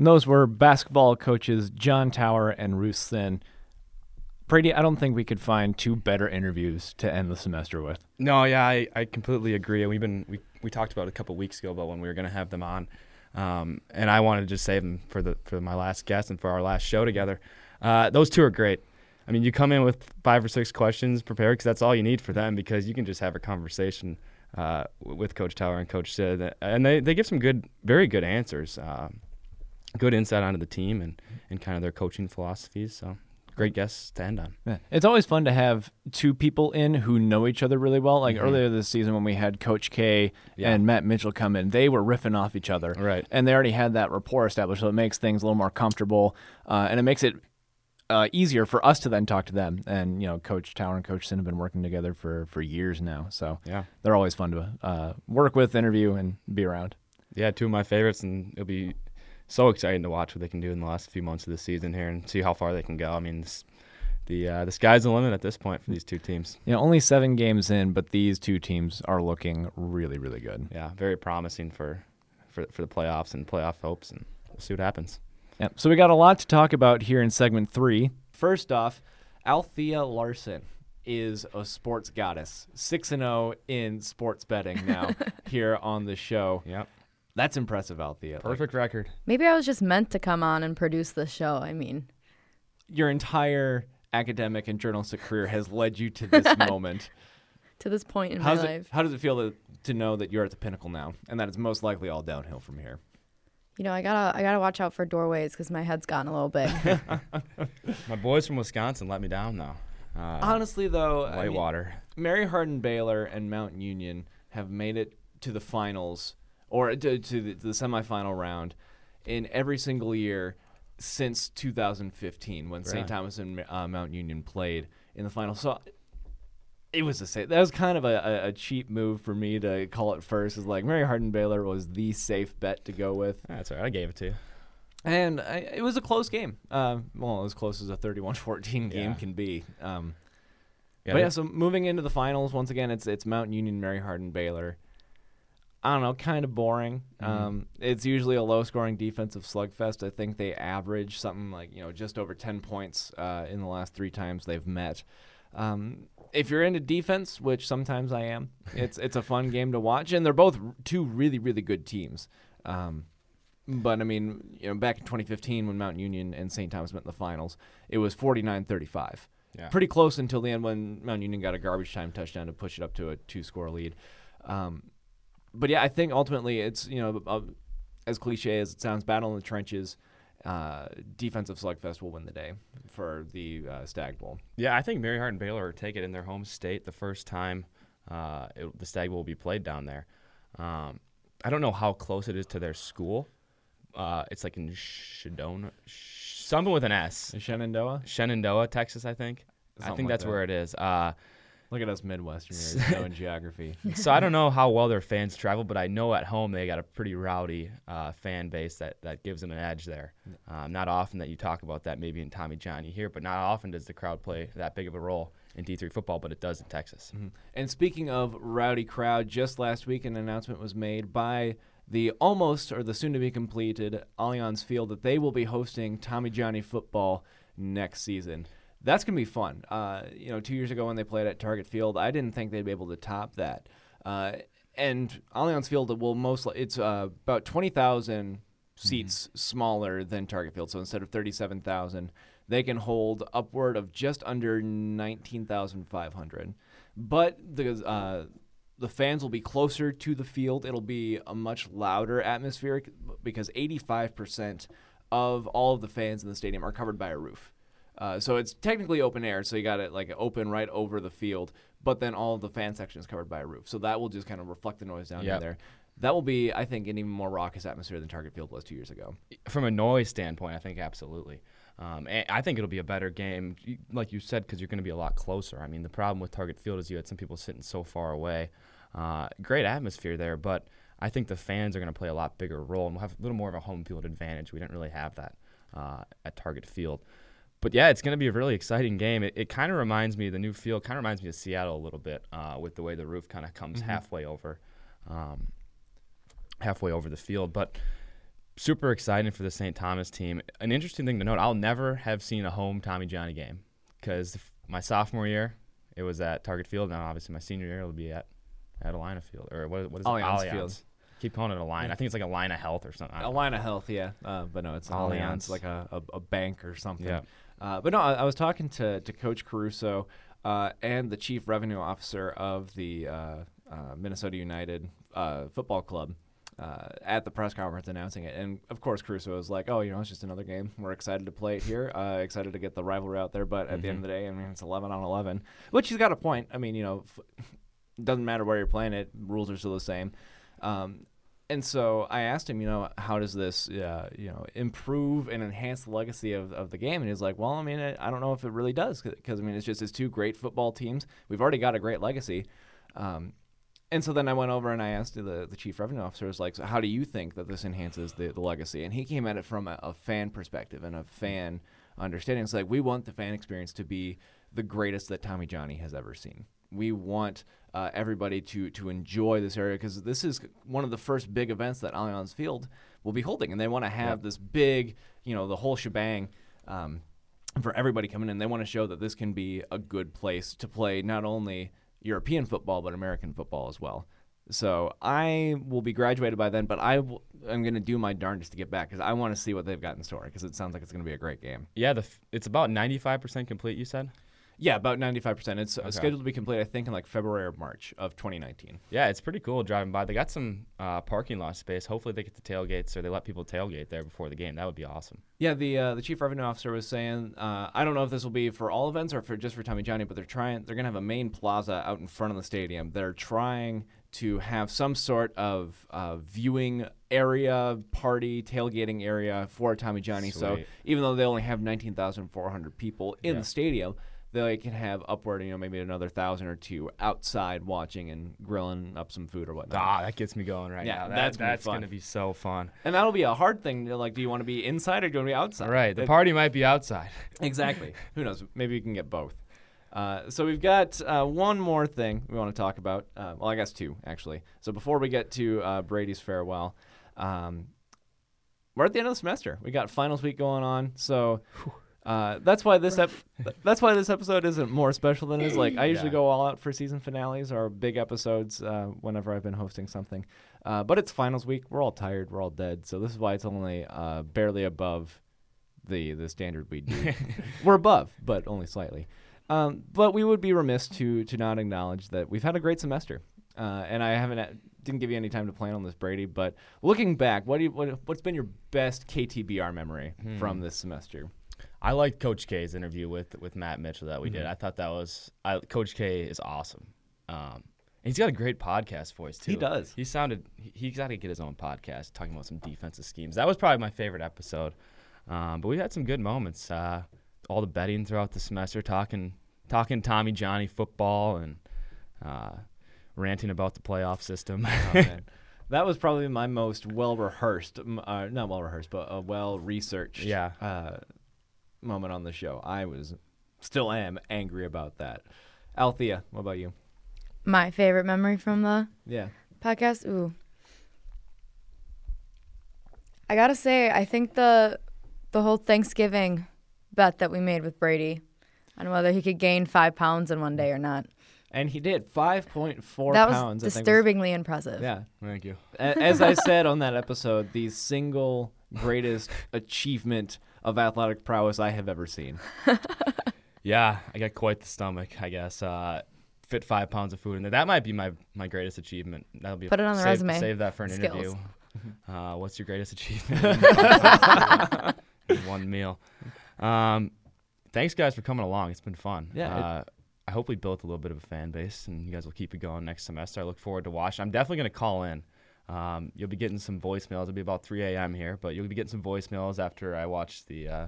And those were basketball coaches John Tauer and Ruth Sinn. Brady, I don't think we could find two better interviews to end the semester with. No, yeah, I, I completely agree. We've been we, we talked about a couple weeks ago about when we were going to have them on, um, and I wanted to just save them for the for my last guest and for our last show together. Uh, those two are great. I mean, you come in with five or six questions prepared because that's all you need for them because you can just have a conversation uh, with Coach Tauer and Coach Sinn, and they, they give some good, very good answers, uh, good insight onto the team and, and kind of their coaching philosophies. So great guests to end on. Yeah. It's always fun to have two people in who know each other really well. Like Mhm. earlier this season when we had Coach K Yeah. and Matt Mitchell come in, they were riffing off each other. Right. And they already had that rapport established, so it makes things a little more comfortable, uh, and it makes it uh, easier for us to then talk to them. And you know, Coach Tauer and Coach Sinn have been working together for for years now, so Yeah. they're always fun to uh, work with, interview, and be around. Yeah, two of my favorites, and it'll be so exciting to watch what they can do in the last few months of the season here and see how far they can go. I mean, this, the uh, the sky's the limit at this point for these two teams. You know, only seven games in, but these two teams are looking really, really good. Yeah, very promising for for for the playoffs and playoff hopes, and we'll see what happens. Yep. So we got a lot to talk about here in segment three. First off, Althea Larson is a sports goddess, six and zero in sports betting now [LAUGHS] here on the show. Yep, That's impressive, Althea. Like, perfect record. Maybe I was just meant to come on and produce the show. I mean, your entire academic and journalistic career has led you to [LAUGHS] this moment. to this point in How's my it, life, how does it feel to, to know that you're at the pinnacle now, and that it's most likely all downhill from here? you know, I gotta I gotta watch out for doorways because my head's gotten a little big. [LAUGHS] [LAUGHS] My boys from Wisconsin let me down though. Uh, Honestly, though, I mean, Mary Hardin Baylor and Mount Union have made it to the finals or to, to the, to the semifinal round in every single year since 2015 when St. Right. Thomas and uh, Mount Union played in the final. So it was the same. That was kind of a, a, cheap move for me to call it first. Is like Mary Hardin Baylor was the safe bet to go with, That's all right. I gave it to you. and I, it was a close game. Uh, well, as close as a 31-14 game Yeah. can be. Um, Yeah, but yeah, so moving into the finals once again, it's it's Mount Union, Mary Hardin, Baylor. I don't know, kind of boring. Mhm. Um, it's usually a low-scoring defensive slugfest. I think they average something like you know just over ten points uh, in the last three times they've met. Um, if you're into defense, which sometimes I am, [LAUGHS] it's it's a fun game to watch, and they're both r- two really really good teams. Um, but I mean, you know, back in 2015 when Mount Union and St. Thomas met in the finals, it was 49-35 yeah. pretty close until the end when Mount Union got a garbage time touchdown to push it up to a two score lead. Um, but yeah, I think ultimately it's you know uh, as cliche as it sounds, battle in the trenches. Uh, defensive slugfest will win the day for the uh, Stag Bowl. Yeah, I think Mary Hardin Baylor take it in their home state the first time uh, it, the Stag Bowl will be played down there. Um, I don't know how close it is to their school. Uh, it's like in Shedona, something with an S. Shenandoah. Shenandoah, Texas, I think. I think like that's that. where it is. Uh, Look at us Midwesterners [LAUGHS] knowing geography. so I don't know how well their fans travel, but I know at home they got a pretty rowdy uh, fan base that, that gives them an edge there. Um, not often that you talk about that maybe in Tommy John you hear, but not often does the crowd play that big of a role in D3 football, but it does in Texas. Mhm. And speaking of rowdy crowd, just last week an announcement was made by the almost or the soon to be completed Allianz Field that they will be hosting Tommy Johnny football next season. That's gonna be fun. Uh, you know, two years ago when they played at Target Field, I didn't think they'd be able to top that. Uh, and Allianz Field will most li- it's uh, about twenty thousand seats smaller than Target Field. So instead of thirty-seven thousand, they can hold upward of just under nineteen thousand five hundred. But the uh, the fans will be closer to the field. It'll be a much louder atmosphere because eighty-five percent of all of the fans in the stadium are covered by a roof. Uh, so it's technically open air, so you got it like open right over the field, but then all the fan section is covered by a roof. So that will just kind of reflect the noise down Yep. in there. That will be, I think, an even more raucous atmosphere than Target Field was two years ago. From a noise standpoint, I think absolutely. Um, I think it'll be a better game, like you said, because you're going to be a lot closer. I mean, the problem with Target Field is you had some people sitting so far away. Uh, great atmosphere there, but I think the fans are going to play a lot bigger role and we'll have a little more of a home field advantage. We didn't really have that uh, at Target Field. But yeah, it's going to be a really exciting game. It, it kind of reminds me, the new field kind of reminds me of Seattle a little bit uh, with the way the roof kind of comes halfway over. Um, halfway over the field. But super exciting for the St. Thomas team. An interesting thing to note: I'll never have seen a home Tommy Johnny game because my sophomore year it was at Target Field. Now, obviously, my senior year it'll be at at Alina Field or what, what is Allianz it? Field. Keep calling it Alina. I think it's like Allina Health or something. Don't know. Allina Health, yeah, uh, but no, it's Allianz. Allianz, like a, a, a bank or something. Yeah. Uh, but no, I, I was talking to, to Coach Caruso uh, and the chief revenue officer of the uh, uh, Minnesota United uh, Football Club uh, at the press conference announcing it. And of course, Caruso was like, "Oh, you know, it's just another game. We're excited to play it here. Uh, excited to get the rivalry out there. But at the end of the day, I mean, it's 11 on 11, which he's got a point. I mean, you know, f- [LAUGHS] doesn't matter where you're playing it. Rules are still the same. Um, and so I asked him, you know, how does this, uh, you know, improve and enhance the legacy of, of the game? And he's like, well, I mean, I, I don't know if it really does, because I mean, it's just it's two great football teams. We've already got a great legacy. Um, and so then I went over and I asked the, the chief revenue officer, was like, so how do you think that this enhances the, the legacy? And he came at it from a, a fan perspective and a fan understanding. It's like, we want the fan experience to be the greatest that Tommy Johnny has ever seen. We want uh, everybody to to enjoy this area because this is one of the first big events that Allianz Field will be holding, and they want to have this big, you know, the whole shebang. Um, for everybody coming in, they want to show that this can be a good place to play not only European football but American football as well. So I will be graduated by then, but I w- I'm going to do my darndest to get back because I want to see what they've got in store because it sounds like it's going to be a great game. Yeah, the f- it's about 95% complete. You said. Yeah, about 95%. It's uh, scheduled to be complete, I think, in like February or March of 2019. Yeah, it's pretty cool driving by. They got some uh, parking lot space. Hopefully, they get the tailgates or they let people tailgate there before the game. That would be awesome. Yeah, the uh, the chief revenue officer was saying, uh, I don't know if this will be for all events or for just for Tommy Johnny, but they're trying. They're gonna have a main plaza out in front of the stadium. They're trying to have some sort of uh, viewing area, party, tailgating area for Tommy Johnny. So even though they only have 19,400 people in Yeah. the stadium, they can have upward, you know, maybe another thousand or two outside watching and grilling up some food or whatnot. Ah, that gets me going right Yeah, now. That- that's gonna that's gonna be so fun. And that'll be a hard thing. to, Like, do you want to be inside or do you want to be outside? All right, the It- party might be outside. [LAUGHS] Exactly. Who knows? Maybe we can get both. Uh, so we've got uh, one more thing we want to talk about. Uh, well, I guess two actually. So before we get to uh, Brady's farewell, um, we're at the end of the semester. We got finals week going on. So uh, that's why this ep- [LAUGHS] that's why this episode isn't more special than it is. Like I usually Yeah. go all out for season finales or big episodes uh, whenever I've been hosting something. Uh, but it's finals week. We're all tired. We're all dead. So this is why it's only uh, barely above the the standard we do. [LAUGHS] We're above, but only slightly. Um, but we would be remiss to to not acknowledge that we've had a great semester. Uh, and I haven't had- didn't give you any time to plan on this, Brady. But looking back, what do you, what, what's been your best KTBR memory from this semester? I liked Coach K's interview with with Matt Mitchell that we did. Mm-hmm. I thought that was I, Coach K is awesome. Um, he's got a great podcast voice too. He does. He sounded he, he's got to get his own podcast talking about some defensive schemes. That was probably my favorite episode. Um, but we had some good moments. Uh, all the betting throughout the semester, talking talking Tommy Johnny football and uh, ranting about the playoff system. Oh. [LAUGHS] That was probably my most well rehearsed, uh, not well rehearsed, but a well researched Yeah. Moment on the show. I was, still am angry about that. Althea, what about you? My favorite memory from the Yeah. podcast. Ooh. I gotta say, I think the the whole Thanksgiving bet that we made with Brady on whether he could gain five pounds in one day or not. And he did 5.4 that was pounds. I think was- disturbingly impressive. yeah. Thank you. As I said on that episode, the single greatest achievement of athletic prowess I have ever seen. [LAUGHS] Yeah, I got quite the stomach, I guess. Uh, fit five pounds of food in there. That might be my, my greatest achievement. That'll be Put it on the save, resume. Save that for an Skills. interview. [LAUGHS] Uh, what's your greatest achievement? [LAUGHS] One meal. Um, thanks guys for coming along. It's been fun. Yeah, it- Uh, I hope we built a little bit of a fan base, and you guys will keep it going next semester. I look forward to watching. I'm definitely going to call in. Um, you'll be getting some voicemails. It'll be about 3 a.m. here, but you'll be getting some voicemails after I watch the uh,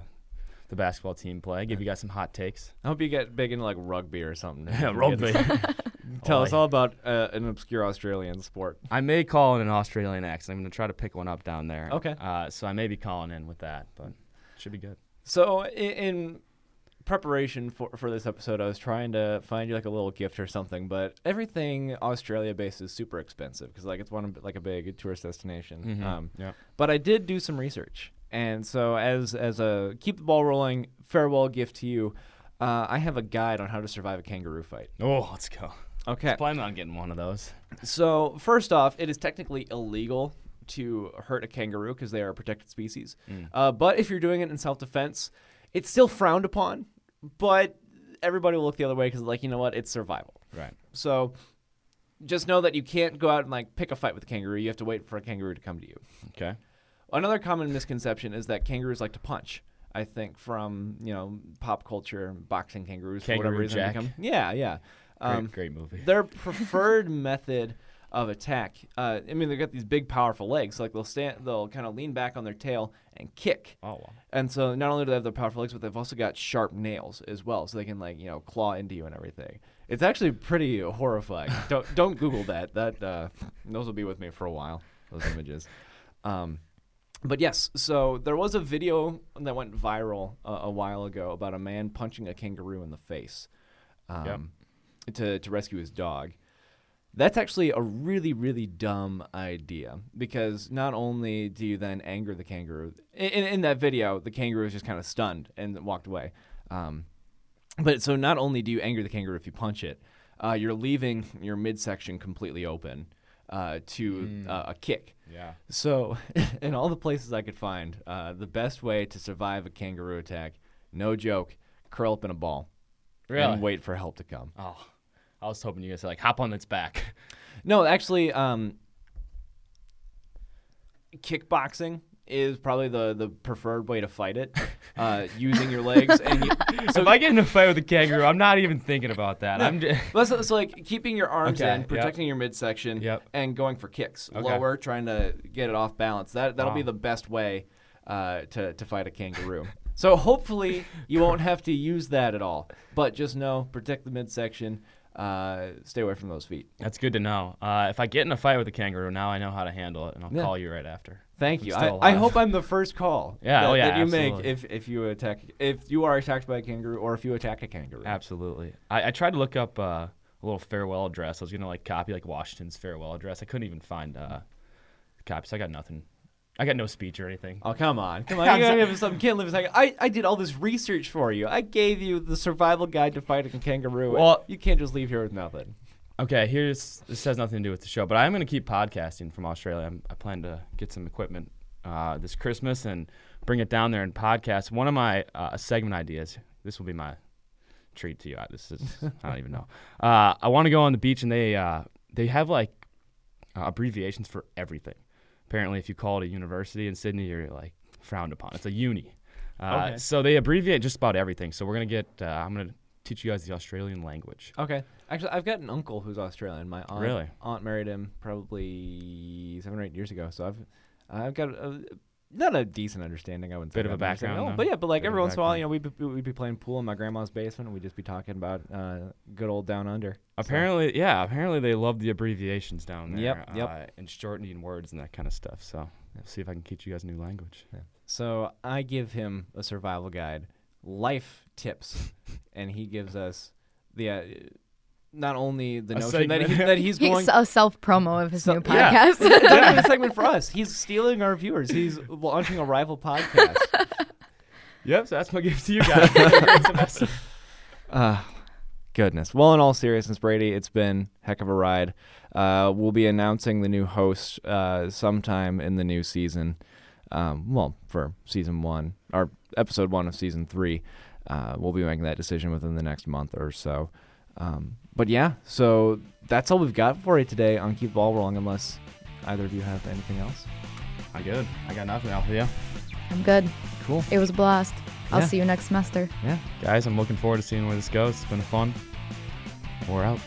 the basketball team play. Give you guys some hot takes. I hope you get big into like rugby or something. Yeah, [LAUGHS] rugby. [LAUGHS] Tell us all about uh, an obscure Australian sport. I may call in an Australian accent. I'm going to try to pick one up down there. Okay. Uh, so I may be calling in with that, but should be good. So in, in preparation for for this episode, I was trying to find you like a little gift or something, but everything Australia based is super expensive because like it's one of like a big tourist destination. Mhm. Um, Yeah. But I did do some research, and so as as a keep the ball rolling farewell gift to you, uh, I have a guide on how to survive a kangaroo fight. Oh, let's go. Okay. I Planning on getting one of those. So first off, it is technically illegal to hurt a kangaroo because they are a protected species. Uh, but if you're doing it in self-defense, it's still frowned upon. But everybody will look the other way because, like, you know what? It's survival. Right. So just know that you can't go out and like pick a fight with a kangaroo. You have to wait for a kangaroo to come to you. Okay. Another common misconception is that kangaroos like to punch. I think from you know pop culture, boxing kangaroos for whatever Kangaroo reason Jack. become yeah yeah. Great, Um, great movie. their [LAUGHS] preferred method of attack. Uh, I mean, they've got these big, powerful legs. Like they'll stand, they'll kind of lean back on their tail and kick. Oh wow. And so not only do they have the powerful legs, but they've also got sharp nails as well, so they can like you know claw into you and everything. It's actually pretty horrifying. [LAUGHS] don't don't Google that. That uh, those will be with me for a while. Those images. [LAUGHS] Um, but yes, so there was a video that went viral uh, a while ago about a man punching a kangaroo in the face um, to to rescue his dog. That's actually a really, really dumb idea because not only do you then anger the kangaroo, in, in, that video, the kangaroo is just kind of stunned and walked away. Um, but so not only do you anger the kangaroo if you punch it, uh, you're leaving your midsection completely open uh, to uh, a kick. Yeah. So, [LAUGHS] in all the places I could find, uh, the best way to survive a kangaroo attack, no joke, curl up in a ball Really? and wait for help to come. Oh, I was hoping you guys like hop on its back. [LAUGHS] No, actually, um, kickboxing is probably the, the preferred way to fight it, [LAUGHS] uh, using your legs. And you, [LAUGHS] So if I get in a fight with a kangaroo, I'm not even thinking about that. I'm just, But so, so like keeping your arms Okay, in, yep. protecting your midsection, Yep. and going for kicks Okay. lower, trying to get it off balance. That that'll be the best way uh, to to fight a kangaroo. so hopefully you won't have to use that at all. But just know, protect the midsection. Uh, stay away from those feet. that's good to know. Uh, if I get in a fight with a kangaroo, now I know how to handle it, and I'll Yeah. call you right after. Thank you. I, I hope I'm the first call. [LAUGHS] Yeah, That, oh yeah, that you make if if you attack if you are attacked by a kangaroo or if you attack a kangaroo. Absolutely. I, I tried to look up uh, a little farewell address. I was gonna like copy like Washington's farewell address. I couldn't even find uh, copies. I got nothing. I got no speech or anything. Oh come on, come on! [LAUGHS] You gotta us something. Can't live second. I, I did all this research for you. I gave you the survival guide to fighting a kangaroo. Well- you can't just leave here with nothing. Okay, here's this has nothing to do with the show, but I'm gonna keep podcasting from Australia. I'm, I plan to get some equipment uh, this Christmas and bring it down there and podcast. One of my uh, segment ideas. This will be my treat to you. I- This is I don't even know. Uh, I want to go on the beach and they uh, they have like uh, abbreviations for everything. Apparently, if you call it a university in Sydney, you're like frowned upon. It's a uni. Uh, Okay. So they abbreviate just about everything. So we're gonna get. Uh, I'm gonna teach you guys the Australian language. Okay. Actually, I've got an uncle who's Australian. My aunt, Really? aunt married him probably seven or eight years ago. So I've I've got a, not a decent understanding. I wouldn't say Bit of a background, No, but yeah, but like Bit every once in a while, you know, we'd be, we'd be playing pool in my grandma's basement. and We'd just be talking about uh, good old down under. So- Apparently, yeah. Apparently, they love the abbreviations down there. Yep, yep. Uh, and shortening words and that kind of stuff. So, let's see if I can teach you guys a new language. So I give him a survival guide, life tips, [LAUGHS] and he gives us the uh, not only the A notion that, he, that he's [LAUGHS] going. He's a self promo of his So- new yeah. podcast. [LAUGHS] It's not even a [LAUGHS] segment for us. He's stealing our viewers. He's launching a rival podcast. Yep. So that's my gift to you guys. Great. Uh, goodness. Well, in all seriousness, Brady, it's been heck of a ride. Uh, we'll be announcing the new host uh, sometime in the new season. Um, well, for season one or episode one of season three, uh, we'll be making that decision within the next month or so. Um, but yeah, so that's all we've got for you today on Keep the Ball Rolling, unless either of you have anything else. I good. I got nothing else for you. I'm good. Cool. It was a blast. I'll Yeah. see you next semester. Yeah. Guys, I'm looking forward to seeing where this goes. It's been fun. We're out.